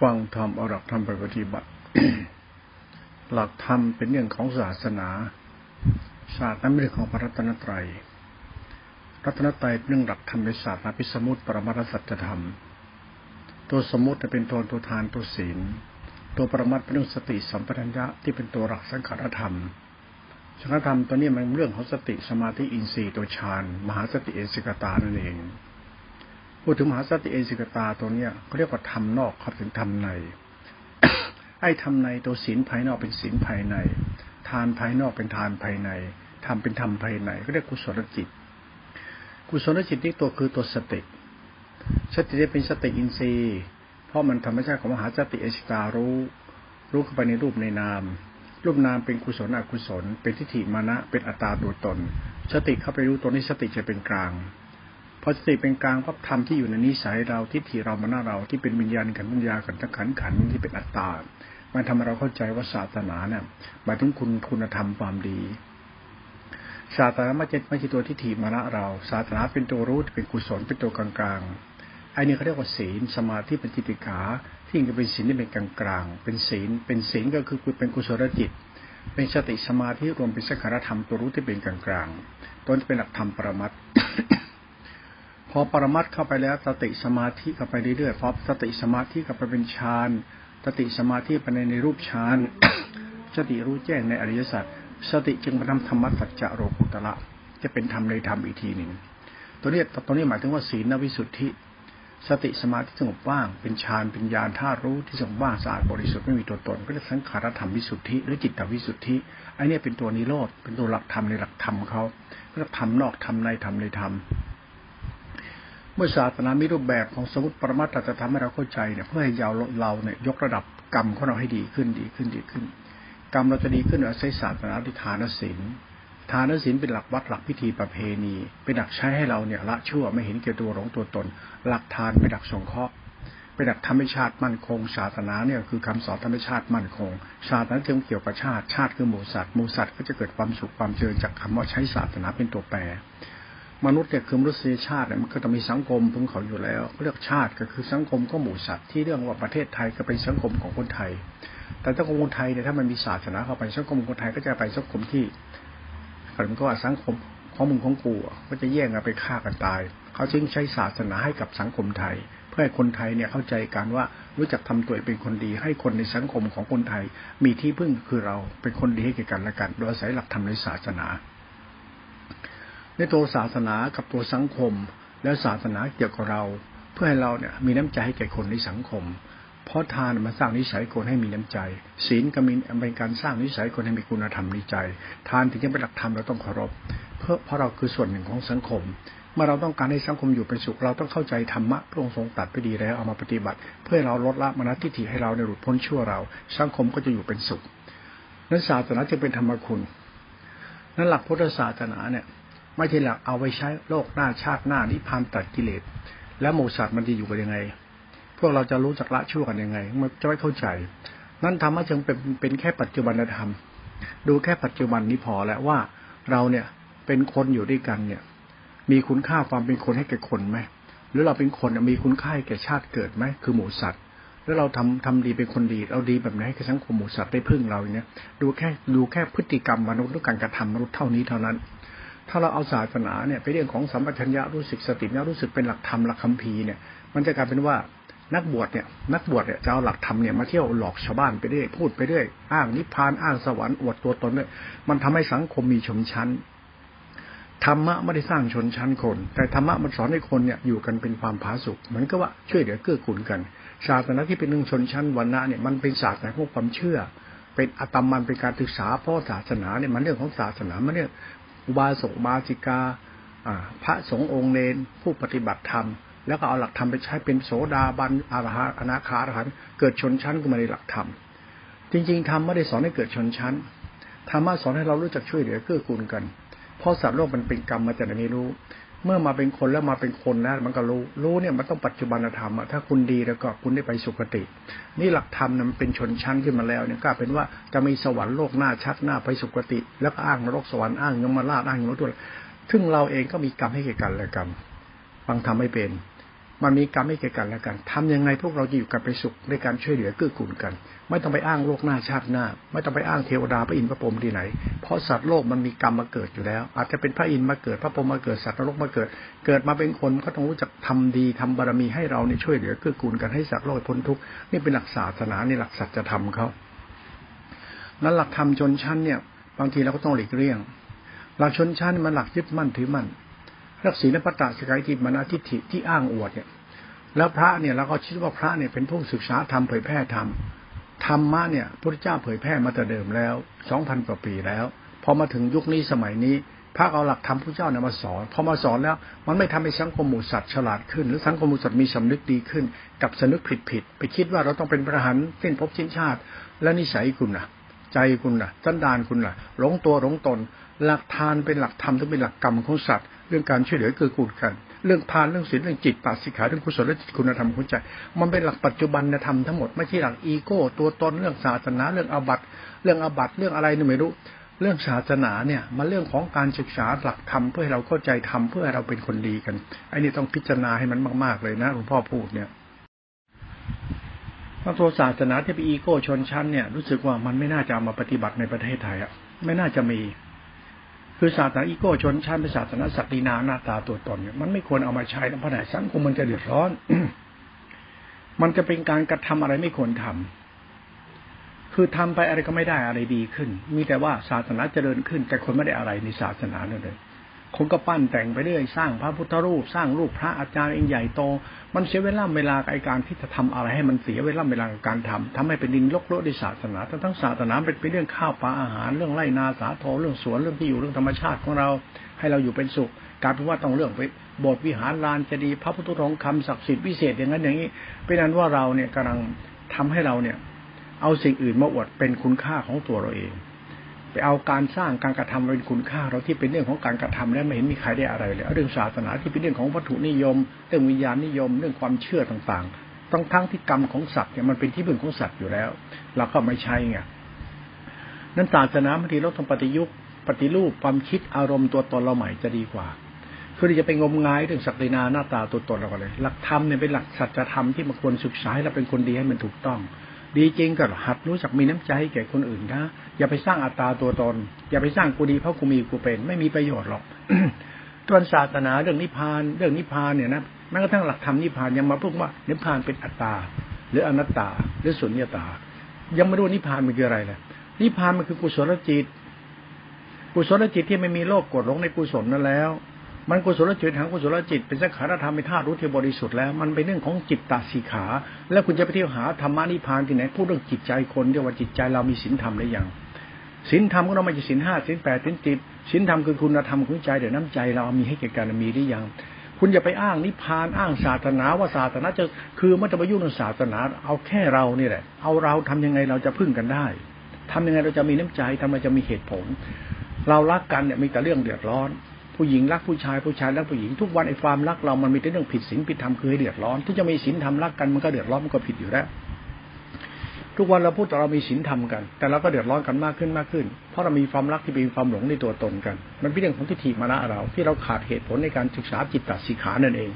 ฟังธรรมเอาหลักธรรมไปปฏิบัติ หลักธรรมเป็นเรื่องของศาสนา ศาสตร์นั้นเป็นเรื่องของพระรัตนตรัย รัตนตรัยเป็นเรื่องหลักธรรมในศาสตร์พิสมุติปรมัตสัจธรรม ตัวสมมติเป็นตัวตัวทานตัวศีล ตัวปรมัตเป็นเรื่องสติสัมปชัญญะที่เป็นตัวหลักสังขารธรรมสังขารธรรมตัวนี้มันเรื่องของสติสมาธิอินทรีย์ตัวฌานมหาสติเอสิกตานั่นเอง พูดถึงมหาสติเอสิกตาตัวเนี้ยเขาเรียกว่าธรรมนอกเขาถึงธรรมใน ไอ้ธรรมในตัวศีลภายนอกเป็นศีลภายใน ทานภายนอกเป็นทานภายในธรรมเป็นธรรมภายในก็เรียกกุศลจิต กุศลจิตนี่ตัวคือตัวสติสติจะเป็นสติอินทรีย์ เพราะมันธรรมชาติของมหาสติเอสิการู้ รู้เข้าไปในรูปในนาม รูปนามเป็นกุศลอกุศล เป็นทิฏฐิมานะเป็นอัตตาตัวตน สติเข้าไปรู้ตัวนี้สติจะเป็นกลาง พอสติเป็นกลางก็ทำที่อยู่ในนิสัยเราทิฏฐิเรามาน้าเราที่เป็นวิญญาณขันธ์วิญญาขันธ์ขันธ์ขันที่เป็นอัตตา มันทำให้เราเข้าใจว่าศาสนาเนี่ยหมายถึงคุณคุณธรรมความดีศาสนาไม่ใช่ไม่ใช่ตัวทิฏฐิมานะเราศาสนาเป็นตัวรู้เป็นกุศลเป็นตัวกลางๆไอ้นี่เขาเรียกว่าศีลสมาธิเป็นจิติกาที่จะเป็นศีลที่เป็นกลางๆเป็นศีล เป็นศีลก็คือเป็นกุศลจิต เป็นสติสมาธิรวมเป็นสังขารธรรมตัวรู้ที่เป็นกลางๆต้นเป็นหลักธรรมประมัต พอปรมัตเข้าไปแล้วสติสมาธิเข้าไปเรื่อยๆพอสติสมาธิเข้าไปเป็นฌานสติสมาธิไปในในรูปฌานสติรู้แจ้งในอริยสัจสติจึงมาทำธรรมสัจจะโรกุตละจะเป็นธรรมในธรรมอีกทีหนึ่งตัวนี้ตัวนี้หมายถึงว่าศีลวิสุทธิ สติสมาธิสงบว่าง เป็นฌานเป็นญาณธาตุรู้ที่สงบว่างสะอาดบริสุทธิ์ไม่มีตัวตน ก็เรียกสังขารธรรมวิสุทธิหรือจิตวิสุทธิไอ้นี่เป็นตัวนิโรธเป็นตัวหลักธรรมในหลักธรรมเขาเรียกธรรมนอกธรรมในธรรมในธรรม เมื่อศาสนามีรูปแบบของสมุติปรมัตถจะทำให้เราเข้าใจเนี่ยเพื่อให้ยาวเราเนี่ยยกระดับกรรมของเราให้ดีขึ้นดีขึ้นดีขึ้น กรรมเราจะดีขึ้นอาศัยศาสนาที่ทานศีลทานศีลเป็นหลักวัดหลักพิธีประเพณี เป็นหลักใช้ให้เราเนี่ยละชั่วไม่เห็นเกี่ยวตัวหลงตัวตน หลักทานเป็นหลักสงเคราะห์เป็นหลักธรรมชาติมั่นคง ศาสนาเนี่ยคือคำสอนธรรมชาติมั่นคง ศาสนาจึงเกี่ยวกับชาติชาติคือหมูสัตว์หมูสัตว์ก็จะเกิดความสุขความเจริญจากคำว่าใช้ศาสนาเป็นตัวแปร มนุษย์เนี่ยคือมนุษยชาติเนี่ยมันก็ต้องมีสังคมของเขาอยู่แล้วเรียกชาติก็คือสังคมก็หมู่สัตว์ที่เรื่องว่าประเทศไทยก็เป็นสังคมของคนไทย แต่สังคมคนไทยเนี่ยถ้ามันมีศาสนาเข้าไปสังคมคนไทยก็จะไปสังคมที่มันก็ว่าสังคมของมึงของกูก็จะแย่งกันไปฆ่ากันตาย เขาจึงใช้ศาสนาให้กับสังคมไทย เพื่อให้คนไทยเนี่ยเข้าใจกันว่ารู้จักทำตัวเป็นคนดี ให้คนในสังคมของคนไทย มีที่พึ่งคือเราเป็นคนดีให้แก่กันและกัน โดยอาศัยหลักธรรมในศาสนา ในตัวศาสนากับตัวสังคม แล้วศาสนาเกี่ยวกับเรา เพื่อให้เราเนี่ยมีน้ำใจให้แก่คนในสังคม เพราะทานมันสร้างนิสัยคนให้มีน้ำใจ ศีลก็มีเป็นการสร้างนิสัยคนให้มีคุณธรรมในใจ ทานถึงจะเป็นหลักธรรมเราต้องเคารพเพราะเพราะเราคือส่วนหนึ่งของสังคมเมื่อเราต้องการให้สังคมอยู่เป็นสุขเราต้องเข้าใจธรรมะพระองค์ทรงตัดไปดีแล้วเอามาปฏิบัติ เพื่อเราลดละมนทิฏฐิให้เราในหลุดพ้นชั่วเรา สังคมก็จะอยู่เป็นสุขนั้นศาสนาจะเป็นธรรมคุณนั้นหลักพุทธศาสนาเนี่ย ไม่ใช่หลักเอาไว้ใช้โลกหน้าชาติหน้านิพพานตัดกิเลส แล้วหมูสัตว์มันจะอยู่กันยังไง พวกเราจะรู้จักละชั่วกันยังไง มันจะไม่เข้าใจ นั่นทำให้จึงเป็นเป็นแค่ปัจจุบันธรรม ดูแค่ปัจจุบันนี้พอแล้วว่าเราเนี่ยเป็นคนอยู่ด้วยกันเนี่ย มีคุณค่าความเป็นคนให้แก่คนไหมหรือเราเป็นคนมีคุณค่าแก่ชาติเกิดไหมคือหมูสัตว์แล้วเราทำทำดีเป็นคนดีเราดีแบบไหนให้สังคมหมูสัตว์ได้พึ่งเราเนี่ยดูแค่ดูแค่พฤติกรรมมนุษย์หรือการกระทำมนุษย์เท่านี้เท่านั้น ถ้าเราเอาศาสนาเนี่ยไปเรื่องของสัมปชัญญะรู้สึกสติเนี่ยรู้สึกเป็นหลักธรรมหลักคัมภีร์เนี่ย มันจะกลายเป็นว่านักบวชเนี่ยนักบวชเนี่ยจะเอาหลักธรรมเนี่ยมาเที่ยวหลอกชาวบ้านไปเรื่อยพูดไปเรื่อยอ้างนิพพานอ้างสวรรค์อวดตัวตนเนี่ยมันทำให้สังคมมีชนชั้นธรรมะไม่ได้สร้างชนชั้นคน แต่ธรรมะมันสอนให้คนเนี่ยอยู่กันเป็นความผาสุกเหมือนกับว่าช่วยเหลือเกื้อกูลกัน ศาสนาที่เป็นเรื่องชนชั้นวันนะเนี่ยมันเป็นศาสตร์ในาของความเชื่อ เป็นอัตมันเป็นการศึกษาเพราะศาสนาเนี่ยมันเรื่องของศาสนามันเนี่ย อุบาสกบาสิกาพระสงฆ์องค์เลนผู้ปฏิบัติธรรม แล้วก็เอาหลักธรรมไปใช้เป็นโสดาบันอารหัอนาคาอรหันเกิดชนชั้นก็มาในหลักธรรม จริงๆธรรมไม่ได้สอนให้เกิดชนชั้นธรรมะสอนให้เรารู้จักช่วยเหลือเกื้อกูลกัน เพราะสัตว์โลกมันเป็นกรรมมาจากไหนไม่รู้ เมื่อมาเป็นคนแล้วมาเป็นคนแล้วมันก็รู้รู้เนี่ยมันต้องปัจจุบันธรรมถ้าคุณดีแล้วก็คุณได้ไปสุคติ นี่หลักธรรมมันเป็นชนชั้นขึ้นมาแล้วเนี่ยก็เป็นว่าจะมีสวรรค์โลกหน้าชัดหน้าไปสุคติ แล้วก็อ้างนรกสวรรค์อ้างยมราชอ้างยมตุลซึ่งเราเองก็มีกรรมให้แก่กันและกันฟังทำไม่เป็น มันมีกรรมให้แก่กันและกันทำยังไงพวกเราจะอยู่กันไปสุขในการช่วยเหลือเกื้อกูลกัน ไม่ต้องไปอ้างโลกหน้าชาติหน้า ไม่ต้องไปอ้างเทวดาพระอินทร์พระพรหมที่ไหน เพราะสัตว์โลกมันมีกรรมมาเกิดอยู่แล้ว อาจจะเป็นพระอินทร์มาเกิดพระพรหมมาเกิดสัตว์นรกมาเกิด เกิดมาเป็นคนก็ต้องรู้จักทำดีทำบารมีให้เราเนี่ยช่วยเหลือเกื้อกูลกันให้สัตว์โลกพ้นทุกข์นี่เป็นหลักศาสนาในหลักสัจธรรมเขานั้นหลักธรรมชนชั้นเนี่ย บางทีเราก็ต้องหลีกเลี่ยง หลักชนชั้นมันหลักยึดมั่นถือมั่นรักศีลปตตสกายทิมนาทิฏฐิที่อ้างอวดเนี่ยแล้วพระเนี่ยเราก็คิดว่าพระเนี่ยเป็นผู้ศึกษาธรรมเผยแพร่ธรรม ธรรมะเนี่ยพระเจ้าเผยแพร่มาแต่เดิมแล้วสองพันกว่าปีแล้วพอมาถึงยุคนี้สมัยนี้พระเอาหลักธรรมพระเจ้าเนี่ยมาสอนพอมาสอนแล้ว มันไม่ทำให้สังคมหมู่สัตว์ฉลาดขึ้น หรือสังคมหมู่สัตว์มีสำนึกดีขึ้น กับสนึกผิดผิดไปคิดว่าเราต้องเป็นประหารเส้นภพชิ้นชาติ และนิสัยคุณนะใจคุณนะจันดานคุณนะหลงตัวหลงตน หลักทานเป็นหลักธรรมที่เป็นหลักกรรมของสัตว์ เรื่องการช่วยเหลือเกื้อกูลกัน เรื่องทานเรื่องศีลเรื่องจิตปัสิขาเรื่องกุศลจิตคุณธรรมของใจมันเป็นหลักปัจจุบันธรรมทั้งหมดไม่ใช่หลักอีโก้ ตัวตนเรื่องศาสนาเรื่องอาบัตเรื่องอาบัตเรื่องอะไรนี่ไม่รู้เรื่องศาสนาเนี่ยมันเรื่องของการศึกษาหลักธรรมเพื่อให้เราเข้าใจธรรมเพื่อให้เราเป็นคนดีกันไอ้นี่ต้องพิจารณาให้มันมาก ๆเลยนะหลวงพ่อพูดเนี่ยพระโทศาสนาที่เป็นอีโก้ชนชั้นเนี่ยรู้สึกว่ามันไม่น่าจะเอามาปฏิบัติในประเทศไทยอะไม่น่าจะมี คือศาสนาอีโก้ชนชั้นเป็นศาสนาศักดินาหน้าตาตัวตนเนี่ยมันไม่ควรเอามาใช้ในพระไหนสังคมมันจะเดือดร้อน มันจะเป็นการกระทำอะไรไม่ควรทำคือทำไปอะไรก็ไม่ได้อะไรดีขึ้น มีแต่ว่าศาสนาเจริญขึ้น แต่คนไม่ได้อะไรในศาสนาเลย คนก็ปั้นแต่งไปเรื่อยสร้างพระพุทธรูป สร้างรูปพระอาจารย์เองใหญ่โต มันเสียเวลาเวลากับการที่จะทำอะไรให้มันเสียเวลาเวลาการทำทำให้เป็นดินลกโลดในศาสนาทั้งทั้งศาสนาเป็นเรื่องข้าวปลาอาหารเรื่องไร่นาสาโทเรื่องสวนเรื่องที่อยู่เรื่องธรรมชาติของเรา ให้เราอยู่เป็นสุขการเป็นว่าต้องเรื่องไปบสถ์วิหารลานจะดีพระพุทธทองคำศักดิ์สิทธิ์พิเศษอย่างนั้นอย่างนี้เป็นนั้นว่าเราเนี่ยกำลังทำให้เราเนี่ย เอาสิ่งอื่นมาอวดเป็นคุณค่าของตัวเราเอง ไปเอาการสร้างการกระทำเป็นคุณค่า เราที่เป็นเรื่องของการกระทำแล้วไม่เห็นมีใครได้อะไรเลยเรื่องศาสนาที่เป็นเรื่องของวัตถุนิยม เรื่องวิญญาณนิยม เรื่องความเชื่อต่างๆต้งทั้งที่กรรมของสัตว์เนี่ยมันเป็นที่พึ่งของสัตว์อยู่แล้ว เราก็ไม่ใช่ไงนั้นศาสนาบางทีเราต้องปฏิยุกปฏิรูปความคิดอารมณ์ตัวตนเราใหม่จะดีกว่าคือจะไปงมงายเรื่องศักดินาหน้าตาตัวตนเราเลย หลักธรรมเนี่ยเป็นหลักสัจธรรมที่มันควรศึกษาให้เราเป็นคนดีให้มันถูกต้อง ดีจริงก็หัดรู้จักมีน้ำใจให้แก่คนอื่นนะอย่าไปสร้างอัตตาตัวตน อย่าไปสร้างกูดีเพราะกูมีกูเป็น ไม่มีประโยชน์หรอกตัวนศาสนาเรื่องนิพพานเรื่องนิพพานเนี่ยนะแม้กระทั่งหลักธรรมนิพพานยังมาพูดว่านิพพานเป็นอัตตา หรืออนัตตา หรือสุญญตา ยังไม่รู้นิพพานมันคืออะไรเลยนิพพานมันคือกุศลจิต กุศลจิตที่ไม่มีโลภกดลงในกุศลนั่นแล้ว มันกุศลจิตทางกุศลจิต เป็นสังขารธรรมเป็นธาตุรู้ที่บริสุทธิ์แล้ว มันเป็นเรื่องของจิตตสีขา แล้วคุณจะไปเที่ยวหาธรรมะนิพานที่ไหนพูดเรื่องจิตใจคนเดียวว่าจิตใจเรามีศีลธรรมหรือยังศีลธรรมก็ต้องมาจากศีลห้าศีลแปดศีลจิตศีลธรรมคือคุณธรรมของใจเดี๋ยวน้ำใจเรามีให้แก่กันมีหรือยัง คุณอย่าไปอ้างนิพพานอ้างศาสนาว่าศาสนาจะคือม่ต้องไปยุ่งเรื่องศาสนา เอาแค่เรานี่แหละ เอาเราทำยังไงเราจะพึ่งกันได้ทำยังไงเราจะมีน้ำใจทำไมจะมีเหตุผล เรารักกันเนี่ยมีแต่เรื่องเดือดร้อน ผู้หญิงรักผู้ชายผู้ชายรักผู้หญิงทุกวันไอ้ความรักเรามันมีแต่เรื่องผิดศีลผิดธรรมคือให้เดือดร้อนที่จะมีศีลธรรมรักกันมันก็เดือดร้อนมันก็ผิดอยู่แล้ว ทุกวันเราพูดแต่เรามีศีลธรรมกัน แต่เราก็เดือดร้อนกันมากขึ้นมากขึ้น เพราะเรามีความรักที่เป็นความหลงในตัวตนกัน มันเป็นเรื่องของทิฏฐิมานะเรา ที่เราขาดเหตุผลในการศึกษาจิตตสิขานั่นเอง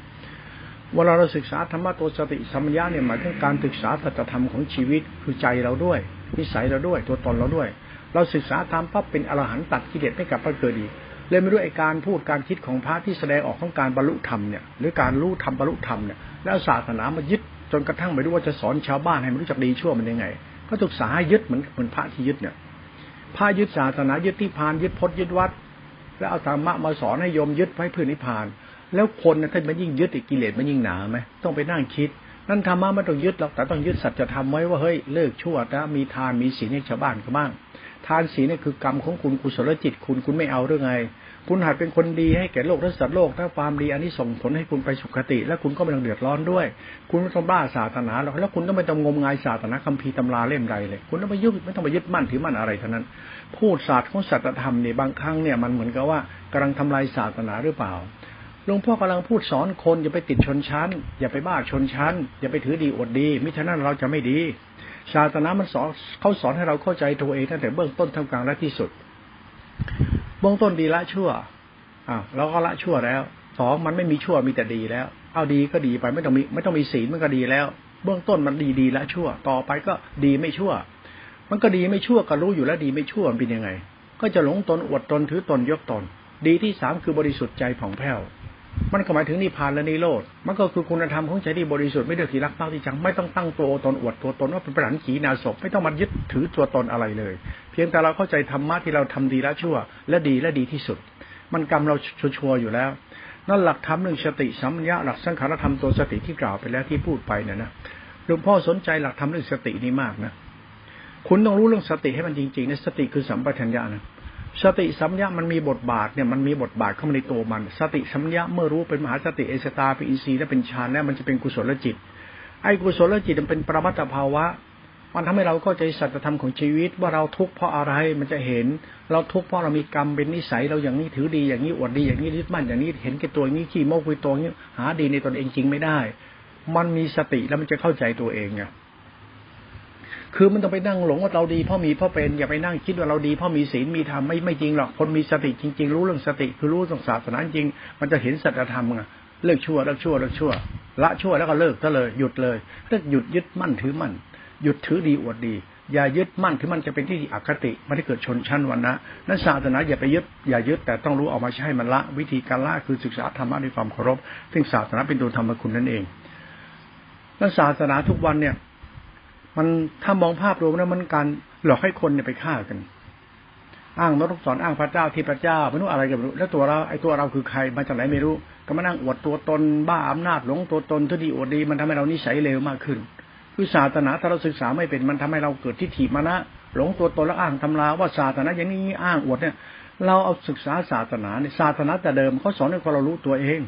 เวลาเราศึกษาธรรมะตัวสติสัมปญาเนี่ยหมายถึงการศึกษาสัจธรรมของชีวิตคือใจเราด้วยนิสัยเราด้วยตัวตนเราด้วย เราศึกษาธรรมปั๊บเป็นอรหันต์ตัดกิเลสไม่กลับมาเกิดอีก เลยไม่รู้ไอการพูดการคิดของพระที่แสดงออกของการบรรลุธรรมเนี่ยหรือการรู้ธรรมบรรลุธรรมเนี่ยแล้วศาสนามายึดจนกระทั่งไม่รู้ว่าจะสอนชาวบ้านให้มันรู้จักดีชั่วมันยังไง ก็ศึกษาให้ยึดเหมือนเหมือนพระที่ยึดเนี่ยพระยึดศาสนายึดที่พานยึดพจน์ยึดวัด แล้วเอาธรรมะมาสอนให้โยมยึดไว้เพื่อนิพพาน แล้วคนนะท่านมันยิ่งยึดอีกกิเลสมันยิ่งหนาไหมต้องไปนั่งคิด นั่นธรรมะไม่ต้องยึดหรอกแต่ต้องยึดสัจธรรมไว้ว่าเฮ้ยเลิกชั่วนะมีทานมีศีลให้ชาวบ้านก็บ้าง ทานศีลนี่คือกรรมของคุณกุศลจิตคุณคุณไม่เอาเรื่องไง คุณหัดเป็นคนดีให้แก่โลกและสัตว์โลกถ้าความดีอันนี้ส่งผลให้คุณไปสุขติ และคุณก็ไม่ต้องเดือดร้อนด้วย คุณไม่ต้องบ้าศาสนาหรอกแล้วคุณก็ไม่ต้องงมงายศาสนาคัมภีร์ตำราเล่มใดเลย คุณต้องไปยึดไม่ต้องไปยึดมั่นถือมั่นอะไรทั้งนั้น พูดศาสตร์ของสัจธรรมเนี่ยบางครั้งเนี่ยมันเหมือนกับว่ากำลังทำลายศาสนาหรือเปล่าหลวงพ่อกำลังพูดสอนคนอย่าไปติดชนชั้น อย่าไปบ้าชนชั้น อย่าไปถือดีอดดี มิฉะนั้นเราจะไม่ดี ศาสนามันสอนเขาสอนให้เราเข้าใจตัวเองตั้งแต่เบื้องต้นทำกลางและที่สุดเบื้องต้นดีละชั่วอ่าเราก็ละชั่วแล้วสองมันไม่มีชั่วมีแต่ดีแล้ว เอาดีก็ดีไปไม่ต้องมีไม่ต้องมีศีลมันก็ดีแล้ว เบื้องต้นมันดีดีละชั่ว ต่อไปก็ดีไม่ชั่ว มันก็ดีไม่ชั่วก็รู้อยู่แล้วดีไม่ชั่วมันเป็นยังไง ก็จะหลงตนอวดตนถือตนยกตน ดีที่สามคือบริสุทธิ์ใจผ่องแผ้ว มันก็หมายถึงนิพพานและนิโรธมันก็คือคุณธรรมของใจที่บริสุทธิ์ไม่เดือดที่รักเต้าที่จังไม่ต้องตั้งตัวตนอวดตัวตนว่าเป็นประหาขีนาศพไม่ต้องมายึดถือตัวตนอะไรเลย เพียงแต่เราเข้าใจธรรมะที่เราทำดีและชั่ว และดีและดีที่สุด มันกรรมเราชัวร์อยู่แล้วนั่นหลักธรรมหนึ่งสติสัมยาหลักสังขารธรรมตัวสติที่กล่าวไปแล้วที่พูดไปเนี่ยนะหลวงพ่อสนใจหลักธรรมเรื่องสตินี้มากนะคุณต้องรู้เรื่องสติให้มันจริงๆนะสติคือสัมปชัญญะนะ สติสัมยามันมีบทบาทเนี่ยมันมีบทบาทเข้ามาในตัวมัน สติสัมยาเมื่อรู้เป็นมหาสติเอสตาเป็นอินทรีย์และเป็นฌานแล้วมันจะเป็นกุศลจิต ไอ้กุศลจิตมันเป็นปรมัตถภาวะ มันทำให้เราเข้าใจสัจธรรมของชีวิต ว่าเราทุกข์เพราะอะไรมันจะเห็น เราทุกข์เพราะเรามีกรรมเป็นนิสัยเราอย่างนี้ถือดีอย่างนี้อวดดีอย่างนี้ยึดมั่นอย่างนี้เห็นแก่ตัวนี้ขี้โม้คุยตัวนี้หาดีในตนเองจริงไม่ได้ มันมีสติแล้วมันจะเข้าใจตัวเองไง คือมันต้องไปนั่งหลงว่าเราดีเพราะมีเพราะเป็นอย่าไปนั่งคิดว่าเราดีเพราะมีศีลมีธรรมไม่ไม่จริงหรอกคนมีสติจริง ๆ รู้เรื่องสติคือรู้ตรงศาสนาจริง มันจะเห็นสัจธรรมไงเลิกชั่วเลิกชั่วเลิกชั่ว ละชั่วแล้วก็เลิกก็เลยหยุดเลยเลิกหยุดยึดมั่นถือมั่นหยุดถือดีอวดดีอย่ายึดมั่นถือมันจะเป็นที่อคติไม่ได้เกิดชนชั้นวันนะนั้นศาสนาอย่าไปยึดอย่ายึดแต่ต้องรู้ออกมาใช้มันละ วิธีการละคือศึกษาธรรมะด้วยความเคารพซึ่งศาสนาเป็นตัวธรรมคุณนั่นเองแล้วศาสนาทุกวันเนี่ย มันถ้ามองภาพรวมแล้วมันการหลอกให้คนเนี่ยไปฆ่ากัน อ้างนรกสอนอ้างพระเจ้าที่พระเจ้าไม่รู้อะไรกันไม่รู้แล้วตัวเราไอ้ตัวเราคือใครมาจากไหนไม่รู้ก็มานั่งอวดตัวตน บ้าอำนาจหลงตัวตนทุดีอวดดี มันทำให้เรานิสัยเลวมากขึ้น คือศาสนาถ้าเราศึกษาไม่เป็นมันทำให้เราเกิดทิฏฐิมานะหลงตัวตนแล้วอ้างทำลาว่าศาสนาอย่างนี้อ้างอวดเนี่ยเราเอาศึกษาศาสนาเนี่ยศาสนาแต่เดิมเขาสอนให้คนเรารู้ตัวเอง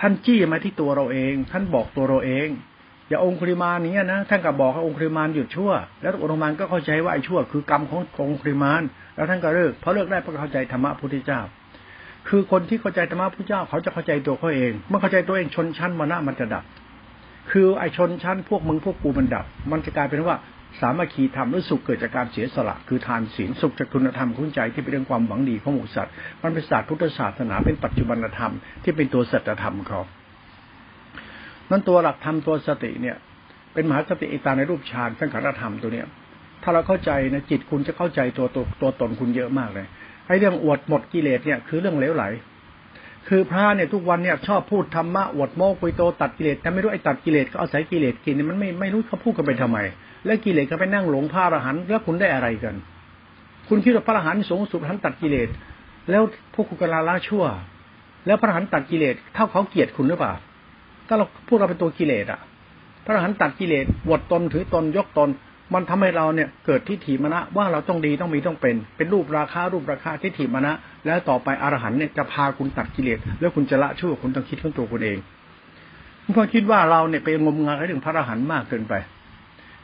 ท่านจี้มาที่ตัวเราเอง ท่านบอกตัวเราเอง อย่าองคุริมานี้นะท่านก็บอกให้องคุริมานหยุดชั่ว แล้วองคุริมานก็เข้าใจว่าไอ้ชั่ว คือกรรมขององคุริมาน แล้วท่านก็เลิกเพราะเลิกได้เพราะเข้าใจธรรมะพุทธเจ้า คือคนที่เข้าใจธรรมะพุทธเจ้าเขาจะเข้าใจตัวเขาเอง เมื่อเข้าใจตัวเองชนชั้นมานะมันจะดับ คือไอ้ชนชั้นพวกมึงพวกกูมันดับ มันจะกลายเป็นว่าสามัคคีธรรมหรือสุขเกิดจากการเสียสละ คือทานศีลสุขจากคุณธรรมคุณใจที่เป็นเรื่องความหวังดีของหมู่สัตว์มันเป็นศาสตร์พุทธศาสนาเป็นปัจจุบันธรรมที่เป็นตัวสัจธรรมเขา นั้นตัวหลักธรรมตัวสติเนี่ย เป็นมหาสติอิตาในรูปฌานสังขารธรรมตัวเนี้ยถ้าเราเข้าใจนะจิตคุณจะเข้าใจตัวตัวตัวตนคุณเยอะมากเลยไอ้เรื่องอวดหมดกิเลสเนี่ยคือเรื่องเลวไหล คือพระเนี่ยทุกวันเนี่ยชอบพูดธรรมะอวดโม้คุยโตตัดกิเลสแต่ไม่รู้ไอ้ตัดกิเลสก็อาศัยกิเลสกินมันไม่ไม่รู้เขาพูดกันไปทำไม แล้วกิเลสก็ไปนั่งหลงพระอรหันต์แล้วคุณได้อะไรกัน คุณคิดว่าพระอรหันต์สูงสุดท่านตัดกิเลสแล้วพวกคุณกล้าละชั่ว แล้วพระอรหันต์ตัดกิเลสเท่าเขาเกลียดคุณหรือเปล่า ถ้าเราพูดเราเป็นตัวกิเลสอะ พระอรหันต์ตัดกิเลสวดตนถือตนยกตน มันทำให้เราเนี่ยเกิดทิฏฐิมณะว่าเราต้องดีต้องมีต้องเป็น เป็นรูปราคารูปราคาทิฏฐิมณะแล้วต่อไปอรหันต์เนี่ยจะพาคุณตัดกิเลสแล้วคุณจะละชั่วคุณต้องคิดของตัวคุณเองเพราะคิดว่าเราเนี่ยไปงมงายเรื่องพระอรหันต์มากเกินไป